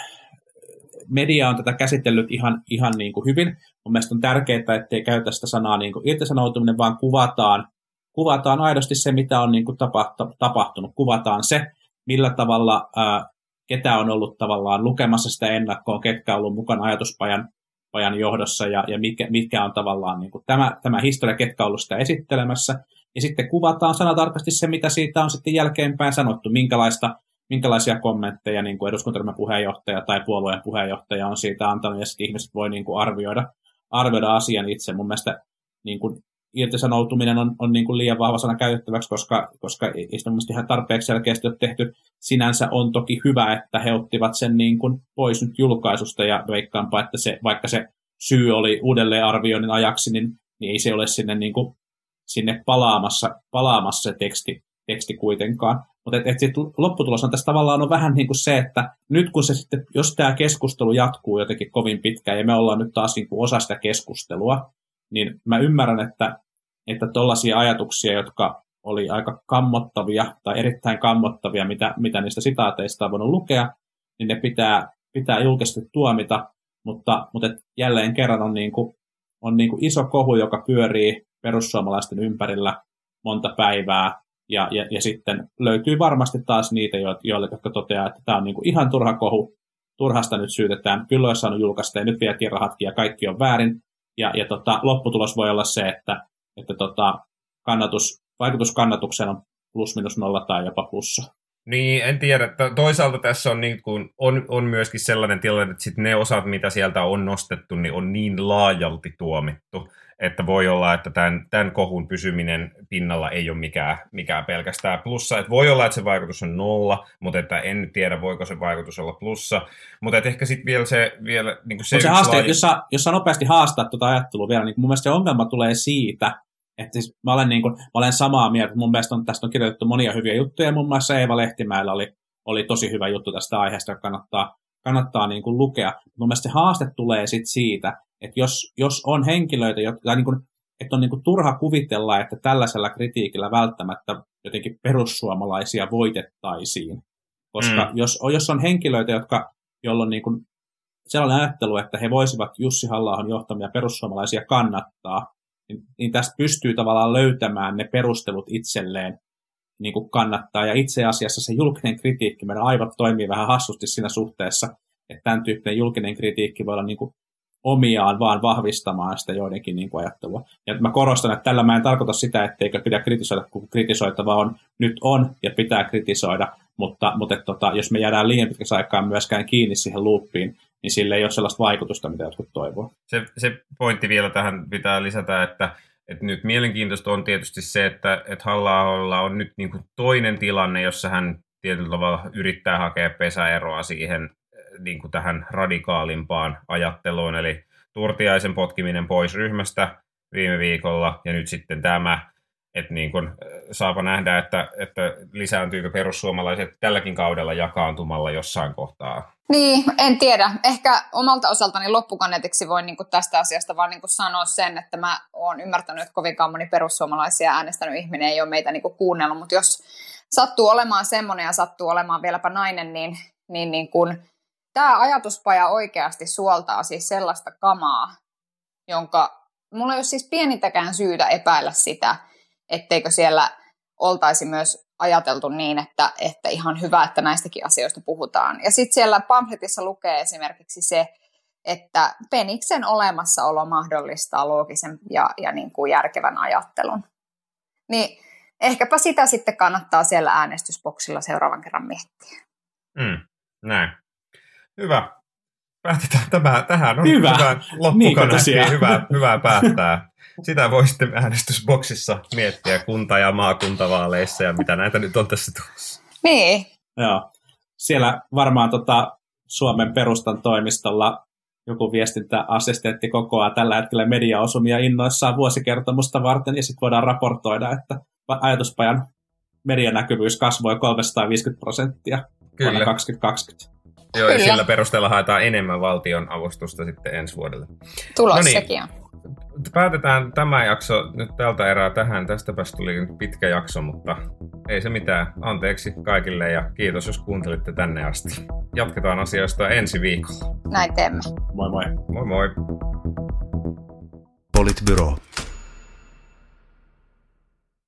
media on tätä käsitellyt ihan, ihan niin kuin hyvin. Mun mielestä on tärkeää, ettei käytä sitä sanaa niin kuin irtisanoutuminen, vaan kuvataan, kuvataan aidosti se, mitä on niin kuin tapahtunut. Kuvataan se, millä tavalla ää, ketä on ollut tavallaan lukemassa sitä ennakkoa, ketkä on ollut mukana ajatuspajan pajan johdossa ja, ja mikä, mikä on tavallaan niin kuin tämä, tämä historia, ketkä on ollut sitä esittelemässä. Ja sitten kuvataan sanatarkasti se, mitä siitä on sitten jälkeenpäin sanottu, minkälaista, minkälaisia kommentteja niin kuin eduskuntaryhmän puheenjohtaja tai puolueen puheenjohtaja on siitä antanut, ja sitten ihmiset voi niin kuin arvioida, arvioida asian itse. Mun mielestä niin kuin irtisanoutuminen on, on niin kuin liian vahva sana käytettäväksi, koska, koska ei sitä ihan tarpeeksi selkeästi ole tehty. Sinänsä on toki hyvä, että he ottivat sen niin kuin pois nyt julkaisusta ja veikkaanpa, että se, vaikka se syy oli uudelleenarvioinnin ajaksi, niin, niin ei se ole sinne, niin kuin, sinne palaamassa, palaamassa se teksti, teksti kuitenkaan. Mutta et, et sit lopputulos on tässä tavallaan on vähän niin kuin se, että nyt kun se sitten, jos tämä keskustelu jatkuu jotenkin kovin pitkään ja me ollaan nyt taas niin kuin osa sitä keskustelua, niin mä ymmärrän, että että tuollaisia ajatuksia, jotka oli aika kammottavia tai erittäin kammottavia, mitä, mitä niistä sitaateista on voinut lukea, niin ne pitää, pitää julkisesti tuomita, mutta, mutta jälleen kerran on, niin kuin, on niin kuin iso kohu, joka pyörii perussuomalaisten ympärillä monta päivää, ja, ja, ja sitten löytyy varmasti taas niitä, joille, jotka toteaa, että tämä on niin kuin ihan turha kohu, turhasta nyt syytetään, kyllä olisi saanut julkaista ja nyt vietiin rahatkin ja kaikki on väärin. Ja, ja tota, lopputulos voi olla se, että että tota, kannatus, vaikutus kannatukseen on plus minus nolla tai jopa plussa. Niin, en tiedä. Toisaalta tässä on, niin kuin, on, on myöskin sellainen tilanne, että sit ne osat, mitä sieltä on nostettu, niin on niin laajalti tuomittu, että voi olla, että tämän, tämän kohun pysyminen pinnalla ei ole mikään, mikään pelkästään plussa. Että voi olla, että se vaikutus on nolla, mutta että en tiedä, voiko se vaikutus olla plussa. Mutta että ehkä sitten vielä se... Vielä, niin kuin se, se haaste, laaj... jos, sä, jos sä nopeasti haastat tuota ajattelua vielä, niin mun mielestä se ongelma tulee siitä, että siis mä, olen niin kuin, mä olen samaa mieltä. Mun mielestä on, tästä on kirjoitettu monia hyviä juttuja. Muun muassa Eeva Lehtimäellä oli, oli tosi hyvä juttu tästä aiheesta, joka kannattaa, kannattaa niin kuin lukea. Mun mielestä se haaste tulee sit siitä, että jos, jos on henkilöitä, jotka, niin kuin, että on niin kuin turha kuvitella, että tällaisella kritiikillä välttämättä jotenkin perussuomalaisia voitettaisiin. Koska mm. jos, jos on henkilöitä, jotka, jolloin niin kuin sellainen ajattelu, että he voisivat Jussi halla johtamia perussuomalaisia kannattaa, niin, niin tästä pystyy tavallaan löytämään ne perustelut itselleen niin kuin kannattaa. Ja itse asiassa se julkinen kritiikki, meidän aivot toimii vähän hassusti siinä suhteessa, että tämän tyyppinen julkinen kritiikki voi olla niin kuin omiaan vaan vahvistamaan sitä joidenkin niin kuin ajattelua. Ja mä korostan, että tällä mä en tarkoita sitä, etteikö pidä kritisoida, kun kritisoitava on, nyt on ja pitää kritisoida, mutta, mutta tota, jos me jäädään liian pitkäksi aikaan myöskään kiinni siihen loopiin, niin sille ei ole sellaista vaikutusta, mitä jotkut toivoo. Se, se pointti vielä tähän pitää lisätä, että, että nyt mielenkiintoista on tietysti se, että, että halla on nyt niin kuin toinen tilanne, jossa hän tietyllä tavalla yrittää hakea pesäeroa siihen niin kuin tähän radikaalimpaan ajatteluun, eli Turtiaisen potkiminen pois ryhmästä viime viikolla, ja nyt sitten tämä, että niin kuin, saapa nähdä, että, että lisääntyykö perussuomalaiset tälläkin kaudella jakaantumalla jossain kohtaa. Niin, en tiedä. Ehkä omalta osaltani loppukaneetiksi voin niin tästä asiasta vaan niin sanoa sen, että mä oon ymmärtänyt, että kovinkaan moni perussuomalaisia äänestänyt ihminen ei ole meitä niin kuunnellut, mutta jos sattuu olemaan semmoinen ja sattuu olemaan vieläpä nainen, niin, niin, niin kun tämä ajatuspaja oikeasti suoltaa siis sellaista kamaa, jonka mulla ei ole siis pienintäkään syytä epäillä sitä, etteikö siellä oltaisi myös ajateltu niin, että, että ihan hyvä, että näistäkin asioista puhutaan. Ja sitten siellä pamfletissa lukee esimerkiksi se, että peniksen olemassaolo mahdollistaa loogisen ja, ja niin kuin järkevän ajattelun. Niin ehkäpä sitä sitten kannattaa siellä äänestysboksilla seuraavan kerran miettiä. Mm, näin. Hyvä. Päätetään tämä. Tähän on hyvä, hyvä. Niin, hyvä, hyvä päättää. (laughs) Sitä voi sitten äänestysboksissa miettiä kunta- ja maakuntavaaleissa ja mitä näitä nyt on tässä tulossa. Niin. Joo. Siellä varmaan tota Suomen perustan toimistolla joku viestintäassistentti kokoaa tällä hetkellä mediaosumia innoissaan vuosikertomusta varten, ja sitten voidaan raportoida, että ajatuspajan medianäkyvyys kasvoi 350 prosenttia Kyllä. vuonna 2020. Joo, ja sillä perusteella haetaan enemmän valtion avustusta sitten ensi vuodelle. Tulos no niin. sekin on. Päätetään tämä jakso nyt tältä erää tähän. Tästäpä tuli nyt pitkä jakso, mutta ei se mitään. Anteeksi kaikille ja kiitos, jos kuuntelitte tänne asti. Jatketaan asioista ensi viikolla. Näin teemme. Moi moi. Moi moi. Politbyro.